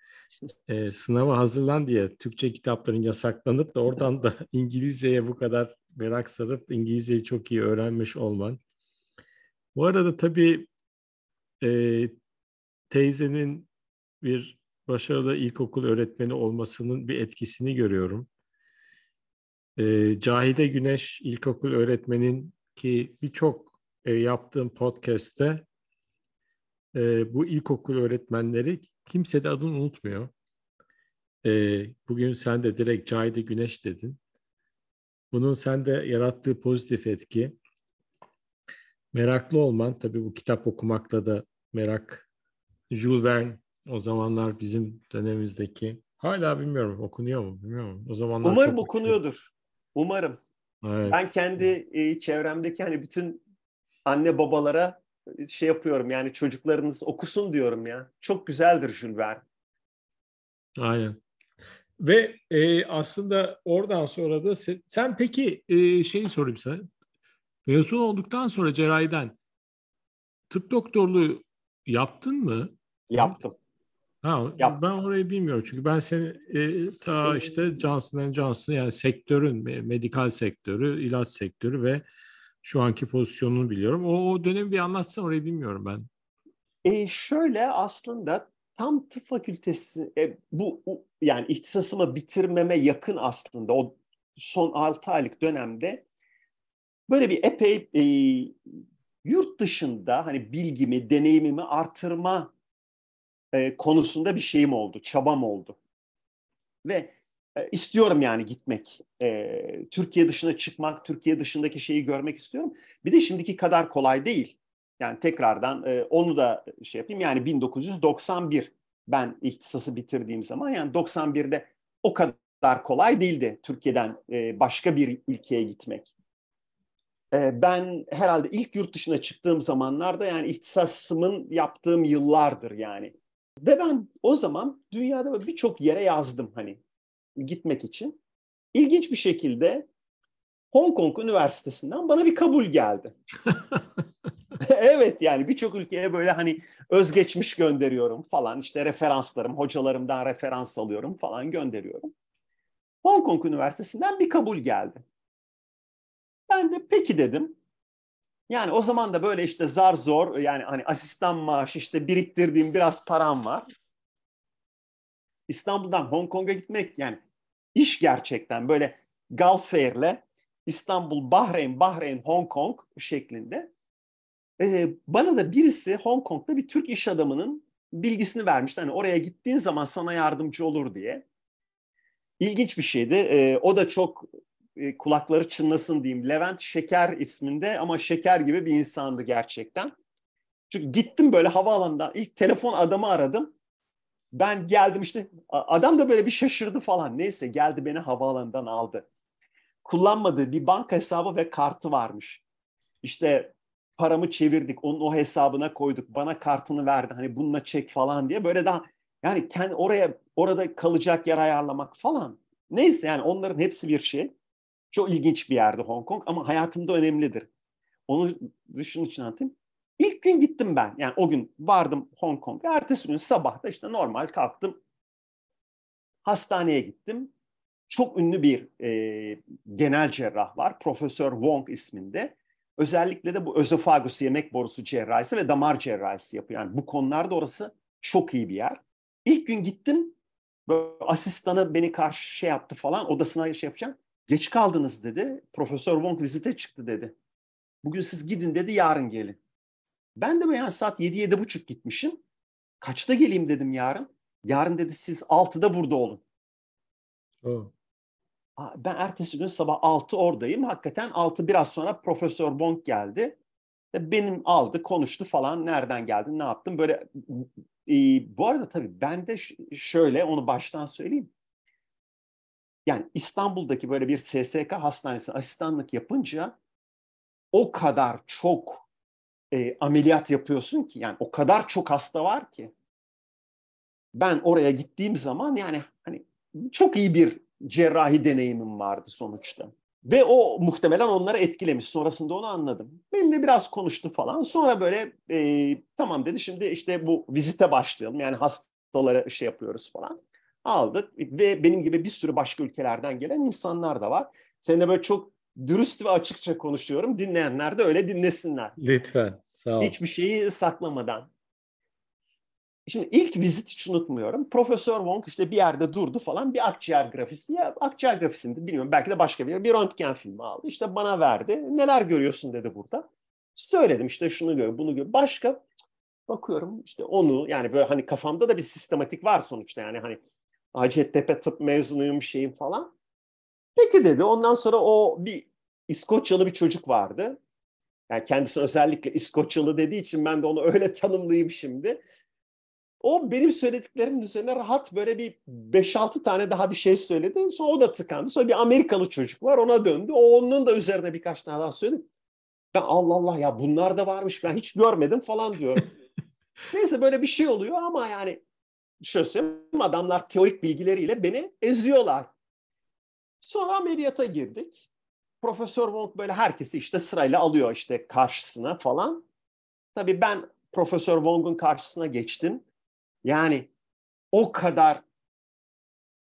e, sınava hazırlan diye Türkçe kitapların yasaklanıp da oradan da İngilizceye bu kadar merak sarıp İngilizceyi çok iyi öğrenmiş olman. Bu arada tabii e, teyzenin bir başarılı ilkokul öğretmeni olmasının bir etkisini görüyorum. E, Cahide Güneş ilkokul öğretmenin ki birçok e, yaptığım podcast'te e, bu ilkokul öğretmenleri kimse de adını unutmuyor. E, bugün sen de direkt Cahide Güneş dedin. Bunun sende yarattığı pozitif etki. Meraklı olman, tabii bu kitap okumakta da merak. Jules Verne o zamanlar bizim dönemimizdeki. Hala bilmiyorum okunuyor mu bilmiyorum. O zamanlar Umarım okunuyordur. Okuyor. Umarım. Evet. Ben kendi e, çevremdeki hani bütün anne babalara şey yapıyorum yani çocuklarınız okusun diyorum ya. Çok güzeldir Jules Verne. Aynen. Ve e, aslında oradan sonra da sen, sen peki e, şeyi sorayım sana. Mezun olduktan sonra cerrahiden tıp doktorluğu yaptın mı? Yaptım. Ha, Yap. ben orayı bilmiyorum çünkü ben seni e, ta işte Johnson Johnson yani sektörün, medikal sektörü, ilaç sektörü ve şu anki pozisyonunu biliyorum. O, o dönemi bir anlatsana orayı bilmiyorum ben. E şöyle aslında tam tıp fakültesi e, bu yani ihtisasımı bitirmeme yakın aslında o son 6 aylık dönemde böyle bir epey e, yurt dışında hani bilgimi, deneyimimi artırma e, konusunda bir şeyim oldu, çabam oldu. Ve istiyorum yani gitmek. E, Türkiye dışına çıkmak, Türkiye dışındaki şeyi görmek istiyorum. Bir de şimdiki kadar kolay değil. Yani tekrardan e, onu da şey yapayım. Yani 1991 ben ihtisası bitirdiğim zaman yani 91'de o kadar kolay değildi Türkiye'den e, başka bir ülkeye gitmek. E, ben herhalde ilk yurt dışına çıktığım zamanlarda yani ihtisasımın yaptığım yıllardır yani. Ve ben o zaman dünyada birçok yere yazdım hani gitmek için. İlginç bir şekilde Hong Kong Üniversitesi'nden bana bir kabul geldi. evet yani birçok ülkeye böyle hani özgeçmiş gönderiyorum falan işte referanslarım, hocalarımdan referans alıyorum falan gönderiyorum. Hong Kong Üniversitesi'nden bir kabul geldi. Ben de peki dedim. Yani o zaman da böyle işte zar zor yani hani asistan maaş işte biriktirdiğim biraz param var. İstanbul'dan Hong Kong'a gitmek yani iş gerçekten böyle Gulf Air'le İstanbul, Bahreyn, Bahreyn, Hong Kong şeklinde. Ee, bana da birisi Hong Kong'da bir Türk iş adamının bilgisini vermişti. Hani oraya gittiğin zaman sana yardımcı olur diye. İlginç bir şeydi. Ee, o da çok e, kulakları çınlasın diyeyim. Levent Şeker isminde ama Şeker gibi bir insandı gerçekten. Çünkü gittim böyle havaalanında ilk telefon adamı aradım. Ben geldim işte adam da böyle bir şaşırdı falan. Neyse geldi beni havaalanından aldı. Kullanmadığı bir banka hesabı ve kartı varmış. İşte paramı çevirdik, onun o hesabına koyduk. Bana kartını verdi. Hani bununla çek falan diye böyle daha yani kendi oraya orada kalacak yer ayarlamak falan. Neyse yani onların hepsi bir şey. Çok ilginç bir yerde Hong Kong ama hayatımda önemlidir. Onu düşün için anlatayım. İlk gün gittim ben. Yani o gün vardım Hong Kong'a. Ertesi gün sabah işte normal kalktım. Hastaneye gittim. Çok ünlü bir e, genel cerrah var. Profesör Wong isminde. Özellikle de bu özofagus yemek borusu cerrahisi ve damar cerrahisi yapıyor. Yani bu konularda orası çok iyi bir yer. İlk gün gittim. Asistanı beni karşı şey yaptı falan. Odasına şey yapacağım. Geç kaldınız dedi. Profesör Wong vizite çıktı dedi. Bugün siz gidin dedi yarın gelin. Ben de yani saat 7 buçuk gitmişim. Kaçta geleyim dedim yarın. Yarın dedi siz 6'da burada olun. Oh. Ben ertesi gün sabah 6 oradayım. Hakikaten 6 biraz sonra Profesör Wong geldi. Benim aldı, konuştu falan. Nereden geldin, ne yaptın? Böyle e, bu arada tabii ben de şöyle onu baştan söyleyeyim. yani İstanbul'daki böyle bir SSK hastanesine asistanlık yapınca o kadar çok e, ameliyat yapıyorsun ki yani o kadar çok hasta var ki ben oraya gittiğim zaman yani hani çok iyi bir cerrahi deneyimim vardı sonuçta. Ve o muhtemelen onları etkilemiş. Sonrasında onu anladım. Benimle biraz konuştu falan. Sonra böyle e, tamam dedi şimdi işte bu vizite başlayalım. Yani hastalara şey yapıyoruz falan. Aldık ve benim gibi bir sürü başka ülkelerden gelen insanlar da var. Seninle böyle çok dürüst ve açıkça konuşuyorum. Dinleyenler de öyle dinlesinler. Lütfen. Sağ ol. Hiçbir şeyi saklamadan. Şimdi ilk vizit hiç unutmuyorum. Profesör Wong işte bir yerde durdu falan bir akciğer grafisi. Ya akciğer grafisinde bilmiyorum belki de başka bir bir röntgen filmi aldı. İşte bana verdi. Neler görüyorsun dedi burada. Söyledim işte şunu gör, bunu gör. Başka bakıyorum işte onu yani böyle hani kafamda da bir sistematik var sonuçta yani hani Hacettepe tıp mezunuyum şeyim falan. Peki dedi. Ondan sonra o bir İskoçyalı bir çocuk vardı. Yani kendisi özellikle İskoçyalı dediği için ben de onu öyle tanımlayayım şimdi. O benim söylediklerimin üzerine rahat böyle bir 5-6 tane daha bir şey söyledi. Sonra o da tıkandı. Sonra bir Amerikalı çocuk var ona döndü. O onun da üzerine birkaç tane daha söyledi. Ben Allah Allah ya bunlar da varmış ben hiç görmedim falan diyor. Neyse böyle bir şey oluyor ama yani şöyle söyleyeyim adamlar teorik bilgileriyle beni eziyorlar. Sonra ameliyata girdik. Profesör Wong böyle herkesi işte sırayla alıyor işte karşısına falan. Tabii ben Profesör Wong'un karşısına geçtim. Yani o kadar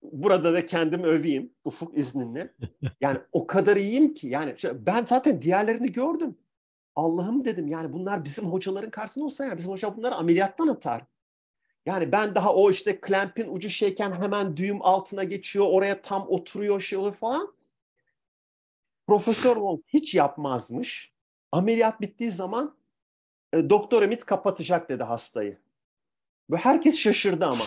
burada da kendimi öveyim ufuk izninle. Yani o kadar iyiyim ki yani ben zaten diğerlerini gördüm. Allah'ım dedim yani bunlar bizim hocaların karşısında olsa ya bizim hoca bunları ameliyattan atar. Yani ben daha o işte klampin ucu şeyken hemen düğüm altına geçiyor oraya tam oturuyor şey olur falan. Profesör Wong hiç yapmazmış. Ameliyat bittiği zaman e, Doktor Ümit kapatacak dedi hastayı. Ve herkes şaşırdı ama.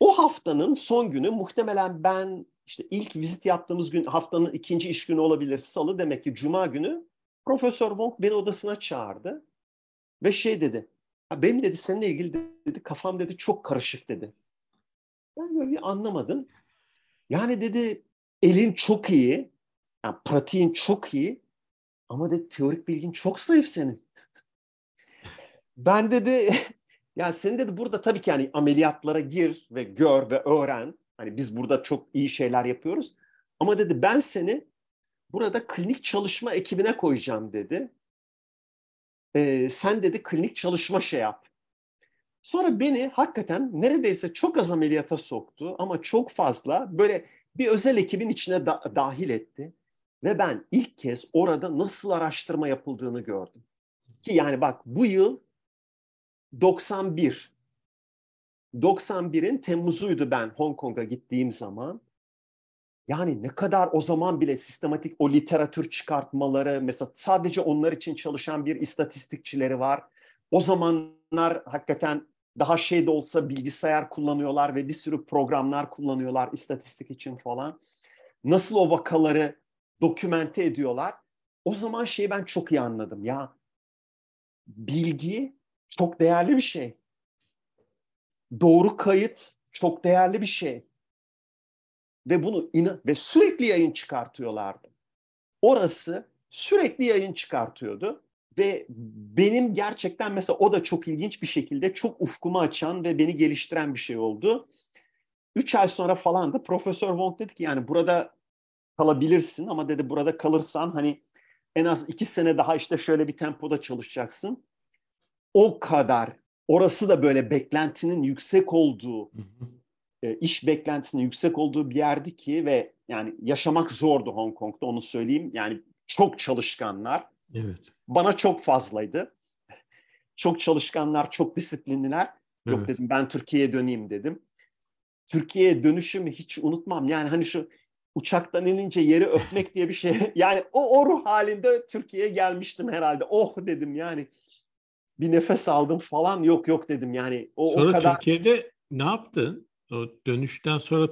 O haftanın son günü muhtemelen ben işte ilk vizit yaptığımız gün haftanın ikinci iş günü olabilir salı demek ki cuma günü Profesör Wong beni odasına çağırdı ve şey dedi. Benim dedi seninle ilgili dedi kafam dedi çok karışık dedi. Ben böyle bir anlamadım. Yani dedi elin çok iyi, yani pratiğin çok iyi ama dedi teorik bilgin çok zayıf senin. Ben dedi yani senin dedi burada tabii ki yani ameliyatlara gir ve gör ve öğren. Hani biz burada çok iyi şeyler yapıyoruz. Ama dedi ben seni burada klinik çalışma ekibine koyacağım dedi. Ee, sen dedi klinik çalışma şey yap. Sonra beni hakikaten neredeyse çok az ameliyata soktu ama çok fazla böyle bir özel ekibin içine da- dahil etti. Ve ben ilk kez orada nasıl araştırma yapıldığını gördüm. Ki yani bak bu yıl 91. 91'in Temmuz'uydu ben Hong Kong'a gittiğim zaman. Yani ne kadar o zaman bile sistematik o literatür çıkartmaları, mesela sadece onlar için çalışan bir istatistikçileri var. O zamanlar hakikaten daha şey de olsa bilgisayar kullanıyorlar ve bir sürü programlar kullanıyorlar istatistik için falan. Nasıl o vakaları dokümente ediyorlar. O zaman şeyi ben çok iyi anladım. Ya bilgi çok değerli bir şey. Doğru kayıt çok değerli bir şey. Ve bunu ina ve sürekli yayın çıkartıyorlardı. Orası sürekli yayın çıkartıyordu ve benim gerçekten mesela o da çok ilginç bir şekilde çok ufkumu açan ve beni geliştiren bir şey oldu. Üç ay sonra falan da Profesör Wong dedi ki yani burada kalabilirsin ama dedi burada kalırsan hani en az iki sene daha işte şöyle bir tempoda çalışacaksın o kadar orası da böyle beklentinin yüksek olduğu e, iş beklentisinin yüksek olduğu bir yerdi ki ve yani yaşamak zordu Hong Kong'da onu söyleyeyim. Yani çok çalışkanlar. Evet. Bana çok fazlaydı. Çok çalışkanlar, çok disiplinliler. Yok evet. dedim ben Türkiye'ye döneyim dedim. Türkiye'ye dönüşümü hiç unutmam. Yani hani şu uçaktan inince yeri öpmek diye bir şey. Yani o, o ruh halinde Türkiye'ye gelmiştim herhalde. Oh dedim yani bir nefes aldım falan yok yok dedim yani o, sonra o kadar. Türkiye'de ne yaptın? Dönüşten sonra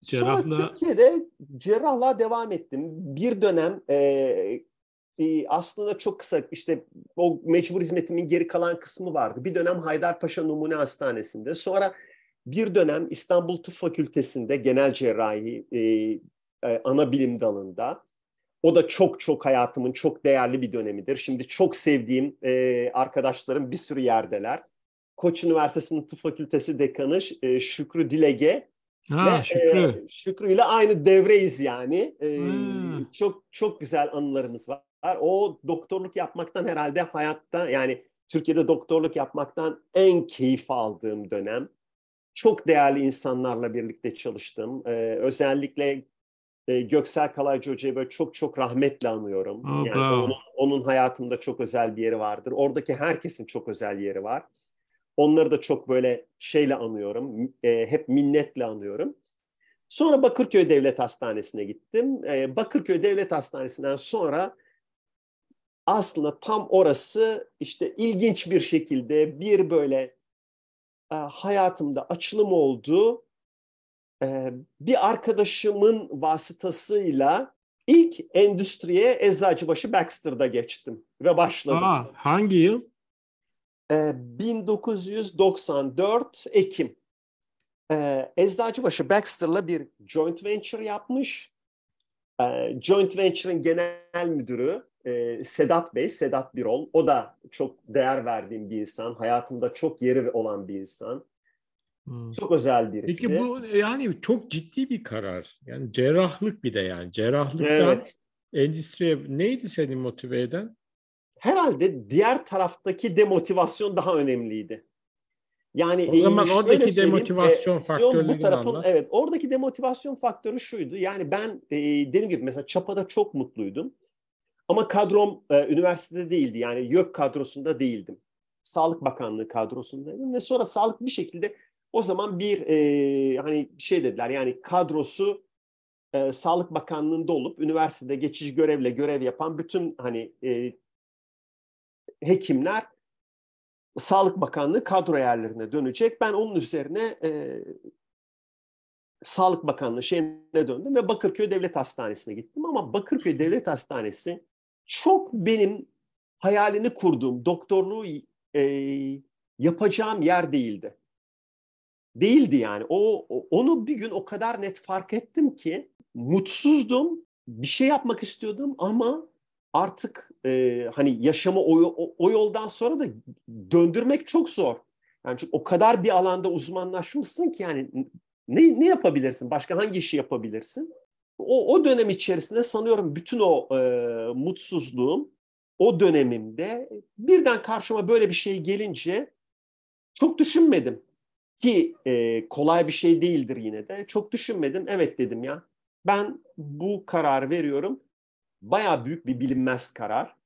cerrahla... Sonra Türkiye'de cerrahla devam ettim. Bir dönem e, e, aslında çok kısa işte o mecbur hizmetimin geri kalan kısmı vardı. Bir dönem Haydarpaşa Numune Hastanesi'nde. Sonra Bir dönem İstanbul Tıp Fakültesi'nde genel cerrahi e, e, ana bilim dalında. O da çok çok hayatımın çok değerli bir dönemidir. Şimdi çok sevdiğim e, arkadaşlarım bir sürü yerdeler. Koç Üniversitesi'nin Tıp Fakültesi Dekanı e, Şükrü Dilege Ha, ve Şükrü. E, Şükrü ile aynı devreyiz yani. E, çok çok güzel anılarımız var. O doktorluk yapmaktan herhalde hayatta yani Türkiye'de doktorluk yapmaktan en keyif aldığım dönem. Çok değerli insanlarla birlikte çalıştım. Ee, özellikle e, Göksel Kalaycı Hoca'yı böyle çok çok rahmetle anıyorum. Oh, yani onun, onun hayatımda çok özel bir yeri vardır. Oradaki herkesin çok özel yeri var. Onları da çok böyle şeyle anıyorum. E, hep minnetle anıyorum. Sonra Bakırköy Devlet Hastanesi'ne gittim. E, Bakırköy Devlet Hastanesi'nden sonra aslında tam orası işte ilginç bir şekilde bir böyle e, hayatımda açılım oldu. E, bir arkadaşımın vasıtasıyla ilk endüstriye Eczacıbaşı Baxter'da geçtim ve başladım. Aa, hangi yıl? E, 1994 Ekim. E, Eczacıbaşı Baxter'la bir joint venture yapmış. E, joint venture'ın genel müdürü e, Sedat Bey, Sedat Birol. O da çok değer verdiğim bir insan. Hayatımda çok yeri olan bir insan. Hmm. Çok özel birisi. Peki bu yani çok ciddi bir karar. Yani cerrahlık bir de yani. Cerrahlıktan evet. endüstriye neydi seni motive eden? Herhalde diğer taraftaki demotivasyon daha önemliydi. Yani o zaman oradaki demotivasyon e, faktörlerini bu tarafın, anlat. Evet, oradaki demotivasyon faktörü şuydu. Yani ben e, dediğim gibi mesela Çapa'da çok mutluydum. Ama kadrom e, üniversitede değildi. Yani YÖK kadrosunda değildim. Sağlık Bakanlığı kadrosundaydım ve sonra sağlık bir şekilde o zaman bir e, hani şey dediler yani kadrosu e, Sağlık Bakanlığı'nda olup üniversitede geçici görevle görev yapan bütün hani e, hekimler Sağlık Bakanlığı kadro yerlerine dönecek. Ben onun üzerine e, Sağlık Bakanlığı şeyine döndüm ve Bakırköy Devlet Hastanesi'ne gittim. Ama Bakırköy Devlet Hastanesi çok benim hayalini kurduğum doktorluğu e, yapacağım yer değildi. Değildi yani. O, onu bir gün o kadar net fark ettim ki mutsuzdum. Bir şey yapmak istiyordum ama artık e, hani yaşamı o, o, o yoldan sonra da döndürmek çok zor. Yani çünkü o kadar bir alanda uzmanlaşmışsın ki yani ne, ne yapabilirsin? Başka hangi işi yapabilirsin? O, o dönem içerisinde sanıyorum bütün o e, mutsuzluğum o dönemimde birden karşıma böyle bir şey gelince çok düşünmedim. Ki e, kolay bir şey değildir yine de. Çok düşünmedim. Evet dedim ya. Ben bu kararı veriyorum. Baya büyük bir bilinmez karar.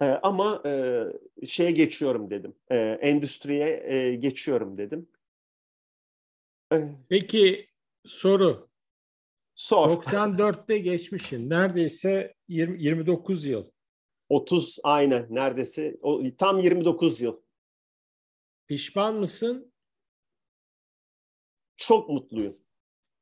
E, ama e, şeye geçiyorum dedim. E, endüstriye e, geçiyorum dedim. E, Peki soru. Sor. 94'te geçmişin. Neredeyse 20, 29 yıl. 30 aynen neredeyse. O, tam 29 yıl. Pişman mısın? Çok mutluyum.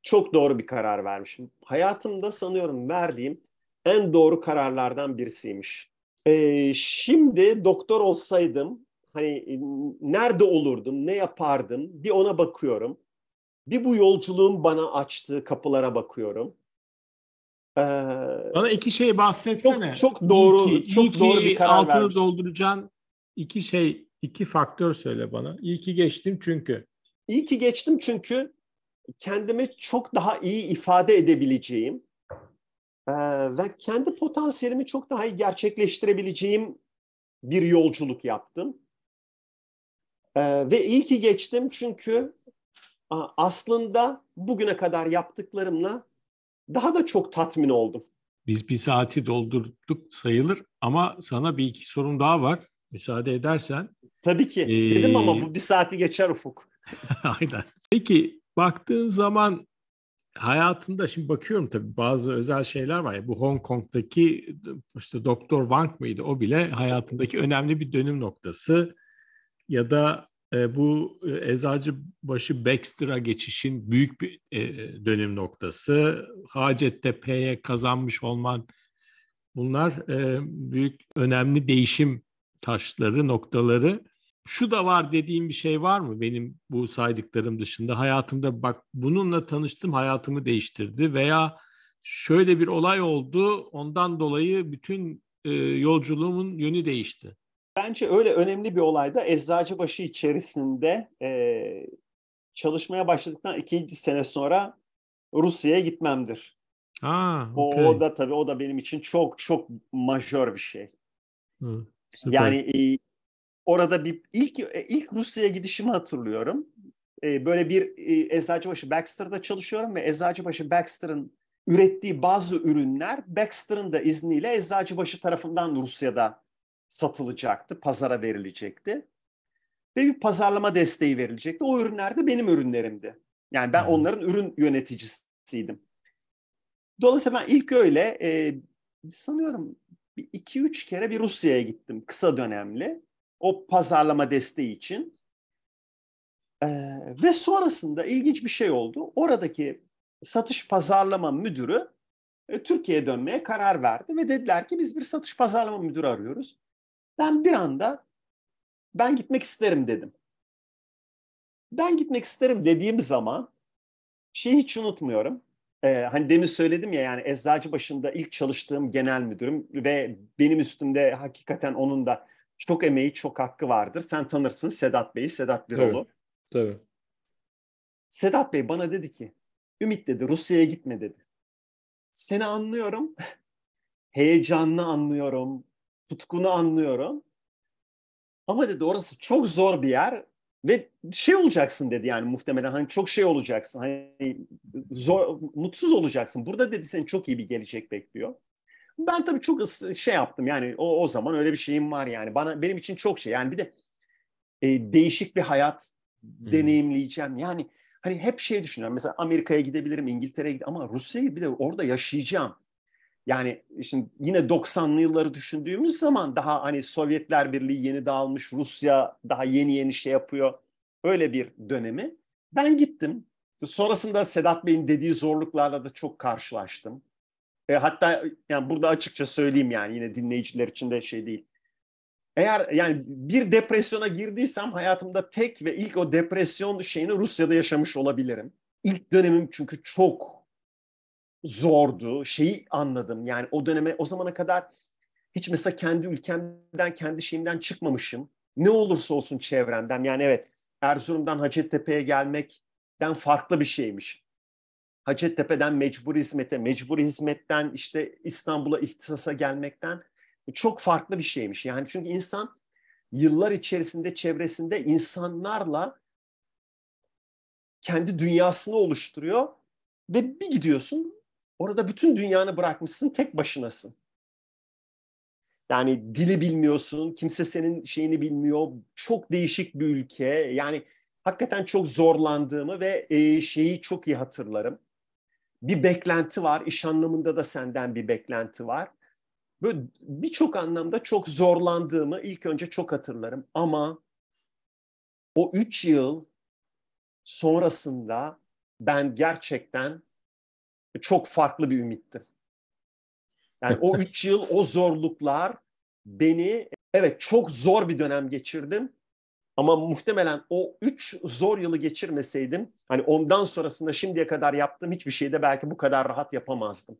Çok doğru bir karar vermişim. Hayatımda sanıyorum verdiğim en doğru kararlardan birisiymiş. Ee, şimdi doktor olsaydım hani nerede olurdum, ne yapardım bir ona bakıyorum. Bir bu yolculuğun bana açtığı kapılara bakıyorum. Ee, bana iki şey bahsetsene. Çok, çok doğru, iyi ki, çok iyi doğru bir karar altını vermiş. dolduracağın iki şey, iki faktör söyle bana. İyi ki geçtim çünkü. İyi ki geçtim çünkü kendimi çok daha iyi ifade edebileceğim e, ve kendi potansiyelimi çok daha iyi gerçekleştirebileceğim bir yolculuk yaptım. E, ve iyi ki geçtim çünkü aslında bugüne kadar yaptıklarımla daha da çok tatmin oldum. Biz bir saati doldurduk sayılır ama sana bir iki sorum daha var. Müsaade edersen. Tabii ki. Ee... Dedim ama bu bir saati geçer Ufuk. Aynen. Peki baktığın zaman hayatında şimdi bakıyorum tabii bazı özel şeyler var ya bu Hong Kong'daki işte Doktor Wang mıydı o bile hayatındaki önemli bir dönüm noktası ya da e, bu e, Eczacıbaşı Baxter'a geçişin büyük bir e, dönüm noktası. Hacettepe'ye kazanmış olman bunlar e, büyük önemli değişim taşları, noktaları. Şu da var dediğim bir şey var mı benim bu saydıklarım dışında? Hayatımda bak bununla tanıştım hayatımı değiştirdi veya şöyle bir olay oldu ondan dolayı bütün e, yolculuğumun yönü değişti. Bence öyle önemli bir olayda Eczacıbaşı içerisinde e, çalışmaya başladıktan ikinci sene sonra Rusya'ya gitmemdir. Ha, okay. o, o da tabii o da benim için çok çok majör bir şey. Hı, yani e, orada bir ilk e, ilk Rusya'ya gidişimi hatırlıyorum. E, böyle bir e, Eczacıbaşı Baxter'da çalışıyorum ve Eczacıbaşı Baxter'ın ürettiği bazı ürünler Baxter'ın da izniyle Eczacıbaşı tarafından Rusya'da satılacaktı, pazara verilecekti. Ve bir pazarlama desteği verilecekti. O ürünler de benim ürünlerimdi. Yani ben onların ürün yöneticisiydim. Dolayısıyla ben ilk öyle e, sanıyorum iki üç kere bir Rusya'ya gittim kısa dönemli. O pazarlama desteği için. Ee, ve sonrasında ilginç bir şey oldu. Oradaki satış pazarlama müdürü e, Türkiye'ye dönmeye karar verdi ve dediler ki biz bir satış pazarlama müdürü arıyoruz. Ben bir anda ben gitmek isterim dedim. Ben gitmek isterim dediğim zaman şeyi hiç unutmuyorum. Ee, hani demin söyledim ya yani eczacı başında ilk çalıştığım genel müdürüm ve benim üstümde hakikaten onun da çok emeği, çok hakkı vardır. Sen tanırsın Sedat Bey'i, Sedat Biroğlu. Tabii, tabii. Sedat Bey bana dedi ki, Ümit dedi Rusya'ya gitme dedi. Seni anlıyorum, heyecanlı anlıyorum, tutkunu anlıyorum. Ama dedi orası çok zor bir yer ve şey olacaksın dedi yani muhtemelen hani çok şey olacaksın. Hani zor mutsuz olacaksın. Burada dedi seni çok iyi bir gelecek bekliyor. Ben tabii çok şey yaptım yani o, o zaman öyle bir şeyim var yani. Bana benim için çok şey yani bir de e, değişik bir hayat hmm. deneyimleyeceğim. Yani hani hep şey düşünüyorum. Mesela Amerika'ya gidebilirim, İngiltere'ye gidebilirim ama Rusya'yı bir de orada yaşayacağım. Yani şimdi yine 90'lı yılları düşündüğümüz zaman daha hani Sovyetler Birliği yeni dağılmış, Rusya daha yeni yeni şey yapıyor. Öyle bir dönemi. Ben gittim. Sonrasında Sedat Bey'in dediği zorluklarla da çok karşılaştım. E, hatta yani burada açıkça söyleyeyim yani yine dinleyiciler için de şey değil. Eğer yani bir depresyona girdiysem hayatımda tek ve ilk o depresyon şeyini Rusya'da yaşamış olabilirim. İlk dönemim çünkü çok zordu. Şeyi anladım yani o döneme o zamana kadar hiç mesela kendi ülkemden kendi şeyimden çıkmamışım. Ne olursa olsun çevremden yani evet Erzurum'dan Hacettepe'ye gelmekten farklı bir şeymiş. Hacettepe'den mecburi hizmete, mecburi hizmetten işte İstanbul'a ihtisasa gelmekten çok farklı bir şeymiş. Yani çünkü insan yıllar içerisinde çevresinde insanlarla kendi dünyasını oluşturuyor ve bir gidiyorsun orada bütün dünyanı bırakmışsın tek başınasın. Yani dili bilmiyorsun, kimse senin şeyini bilmiyor. Çok değişik bir ülke. Yani hakikaten çok zorlandığımı ve şeyi çok iyi hatırlarım bir beklenti var. İş anlamında da senden bir beklenti var. Böyle birçok anlamda çok zorlandığımı ilk önce çok hatırlarım. Ama o üç yıl sonrasında ben gerçekten çok farklı bir ümittim. Yani o üç yıl, o zorluklar beni, evet çok zor bir dönem geçirdim ama muhtemelen o üç zor yılı geçirmeseydim hani ondan sonrasında şimdiye kadar yaptığım hiçbir şeyde belki bu kadar rahat yapamazdım.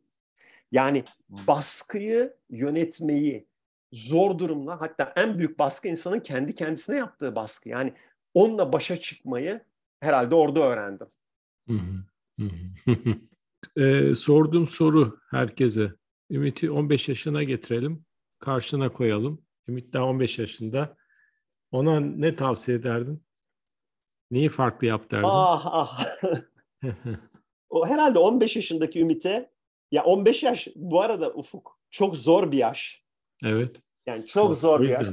Yani baskıyı yönetmeyi zor durumla hatta en büyük baskı insanın kendi kendisine yaptığı baskı. Yani onunla başa çıkmayı herhalde orada öğrendim. ee, sorduğum soru herkese. Ümit'i 15 yaşına getirelim. Karşına koyalım. Ümit daha 15 yaşında. Ona ne tavsiye ederdin? Neyi farklı yap derdin? Ah ah. o herhalde 15 yaşındaki Ümit'e ya 15 yaş bu arada Ufuk çok zor bir yaş. Evet. Yani çok zor bir yaş.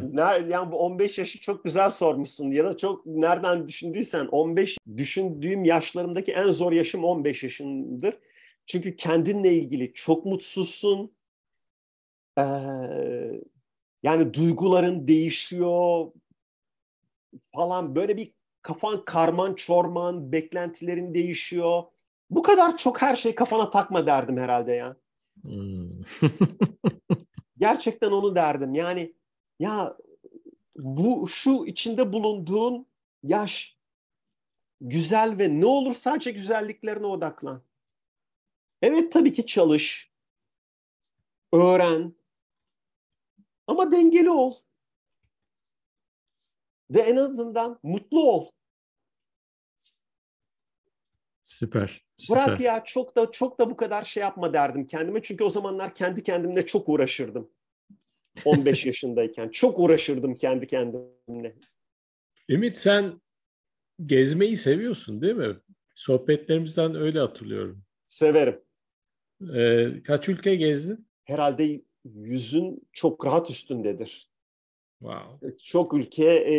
Yani bu 15 yaşı çok güzel sormuşsun ya da çok nereden düşündüysen 15 düşündüğüm yaşlarımdaki en zor yaşım 15 yaşındır. Çünkü kendinle ilgili çok mutsuzsun. Ee, yani duyguların değişiyor, falan böyle bir kafan karman çorman, beklentilerin değişiyor. Bu kadar çok her şey kafana takma derdim herhalde ya. Hmm. Gerçekten onu derdim. Yani ya bu şu içinde bulunduğun yaş güzel ve ne olur sadece güzelliklerine odaklan. Evet tabii ki çalış, öğren ama dengeli ol. Ve en azından mutlu ol. Süper, süper. Bırak ya çok da çok da bu kadar şey yapma derdim kendime. Çünkü o zamanlar kendi kendimle çok uğraşırdım. 15 yaşındayken. Çok uğraşırdım kendi kendimle. Ümit sen gezmeyi seviyorsun değil mi? Sohbetlerimizden öyle hatırlıyorum. Severim. Ee, kaç ülke gezdin? Herhalde yüzün çok rahat üstündedir. Wow. Çok ülke e,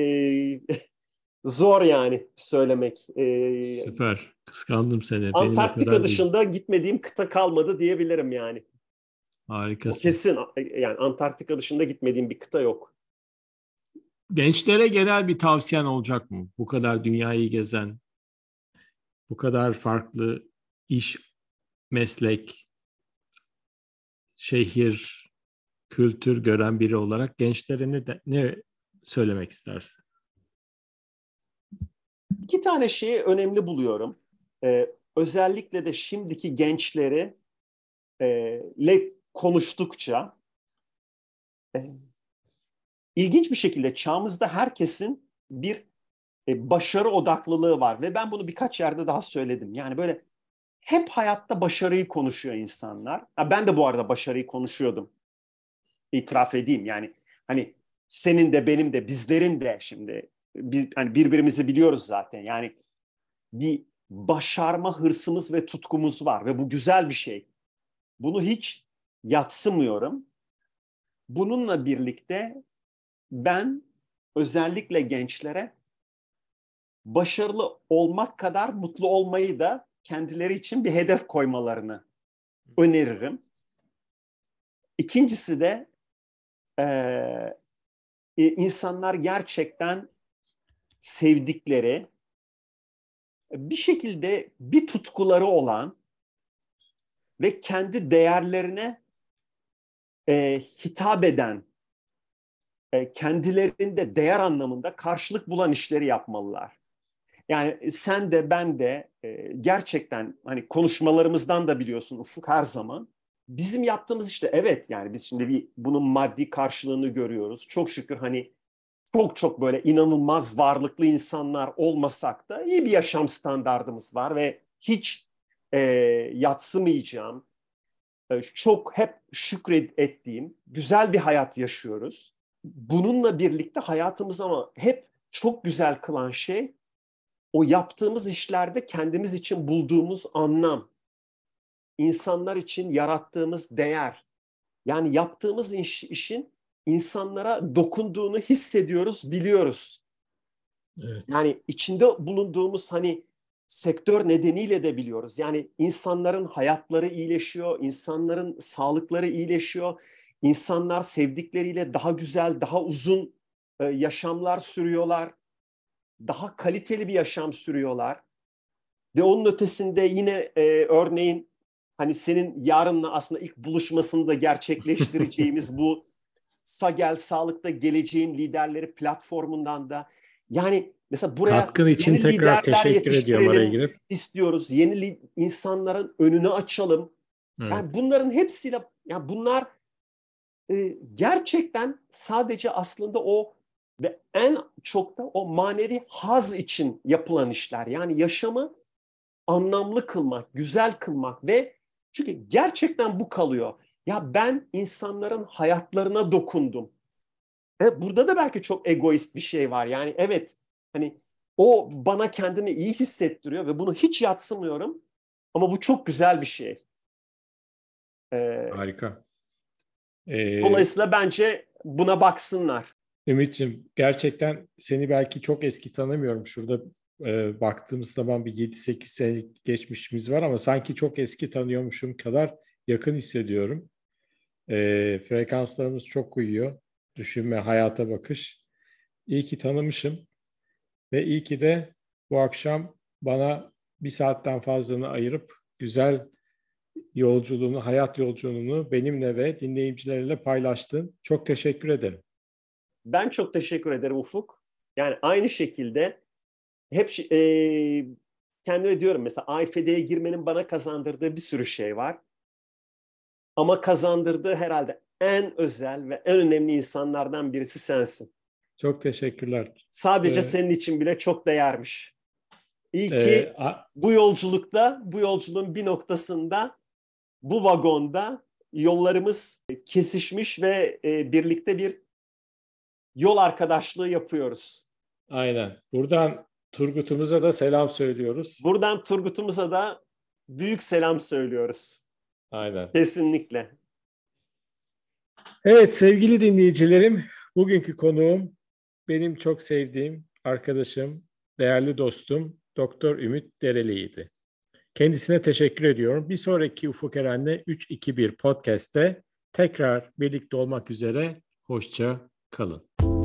zor yani söylemek. E, Süper. Kıskandım seni. Antarktika dışında değil. gitmediğim kıta kalmadı diyebilirim yani. Harikasın. O kesin yani Antarktika dışında gitmediğim bir kıta yok. Gençlere genel bir tavsiyen olacak mı? Bu kadar dünyayı gezen, bu kadar farklı iş, meslek, şehir, kültür gören biri olarak gençlere ne, de, ne söylemek istersin? İki tane şeyi önemli buluyorum. Ee, özellikle de şimdiki gençleri e, le konuştukça e, ilginç bir şekilde çağımızda herkesin bir e, başarı odaklılığı var ve ben bunu birkaç yerde daha söyledim. Yani böyle hep hayatta başarıyı konuşuyor insanlar. Ha, ben de bu arada başarıyı konuşuyordum. İtiraf edeyim yani hani senin de benim de bizlerin de şimdi bir, hani birbirimizi biliyoruz zaten. Yani bir başarma hırsımız ve tutkumuz var ve bu güzel bir şey. Bunu hiç yatsımıyorum. Bununla birlikte ben özellikle gençlere başarılı olmak kadar mutlu olmayı da kendileri için bir hedef koymalarını öneririm. İkincisi de e, insanlar gerçekten sevdikleri, bir şekilde bir tutkuları olan ve kendi değerlerine e, hitap eden, e, kendilerinde değer anlamında karşılık bulan işleri yapmalılar. Yani sen de ben de e, gerçekten hani konuşmalarımızdan da biliyorsun Ufuk her zaman bizim yaptığımız işte evet yani biz şimdi bir bunun maddi karşılığını görüyoruz. Çok şükür hani çok çok böyle inanılmaz varlıklı insanlar olmasak da iyi bir yaşam standardımız var ve hiç e, yatsımayacağım, e, çok hep şükret ettiğim güzel bir hayat yaşıyoruz. Bununla birlikte hayatımız ama hep çok güzel kılan şey o yaptığımız işlerde kendimiz için bulduğumuz anlam, insanlar için yarattığımız değer. Yani yaptığımız iş, işin insanlara dokunduğunu hissediyoruz, biliyoruz. Evet. Yani içinde bulunduğumuz hani sektör nedeniyle de biliyoruz. Yani insanların hayatları iyileşiyor, insanların sağlıkları iyileşiyor. İnsanlar sevdikleriyle daha güzel, daha uzun e, yaşamlar sürüyorlar. Daha kaliteli bir yaşam sürüyorlar. Ve onun ötesinde yine e, örneğin hani senin yarınla aslında ilk buluşmasını da gerçekleştireceğimiz bu Sagel Sağlık'ta geleceğin liderleri platformundan da yani mesela buraya Katkın için yeni tekrar teşekkür ediyorum araya girip. istiyoruz. Yeni insanların önünü açalım. Evet. Yani bunların hepsiyle yani bunlar e, gerçekten sadece aslında o ve en çok da o manevi haz için yapılan işler. Yani yaşamı anlamlı kılmak, güzel kılmak ve çünkü gerçekten bu kalıyor. Ya ben insanların hayatlarına dokundum. E, burada da belki çok egoist bir şey var. Yani evet hani o bana kendimi iyi hissettiriyor ve bunu hiç yatsımıyorum. Ama bu çok güzel bir şey. Ee, Harika. Ee, dolayısıyla bence buna baksınlar. Ümit'ciğim gerçekten seni belki çok eski tanımıyorum. Şurada e, baktığımız zaman bir 7-8 sene geçmişimiz var ama sanki çok eski tanıyormuşum kadar yakın hissediyorum. E, frekanslarımız çok uyuyor. Düşünme, hayata bakış. İyi ki tanımışım. Ve iyi ki de bu akşam bana bir saatten fazlını ayırıp güzel yolculuğunu, hayat yolculuğunu benimle ve dinleyicilerle paylaştın. Çok teşekkür ederim. Ben çok teşekkür ederim Ufuk. Yani aynı şekilde hep e, kendime diyorum mesela AFD'ye girmenin bana kazandırdığı bir sürü şey var. Ama kazandırdığı herhalde en özel ve en önemli insanlardan birisi sensin. Çok teşekkürler. Sadece ee, senin için bile çok değermiş. İyi ki e, bu yolculukta, bu yolculuğun bir noktasında, bu vagonda yollarımız kesişmiş ve e, birlikte bir yol arkadaşlığı yapıyoruz. Aynen. Buradan Turgut'umuza da selam söylüyoruz. Buradan Turgut'umuza da büyük selam söylüyoruz. Aynen. Kesinlikle. Evet sevgili dinleyicilerim, bugünkü konuğum benim çok sevdiğim arkadaşım, değerli dostum Doktor Ümit Dereli'ydi. Kendisine teşekkür ediyorum. Bir sonraki Ufuk Eren'le 3-2-1 podcast'te tekrar birlikte olmak üzere. Hoşça kalın.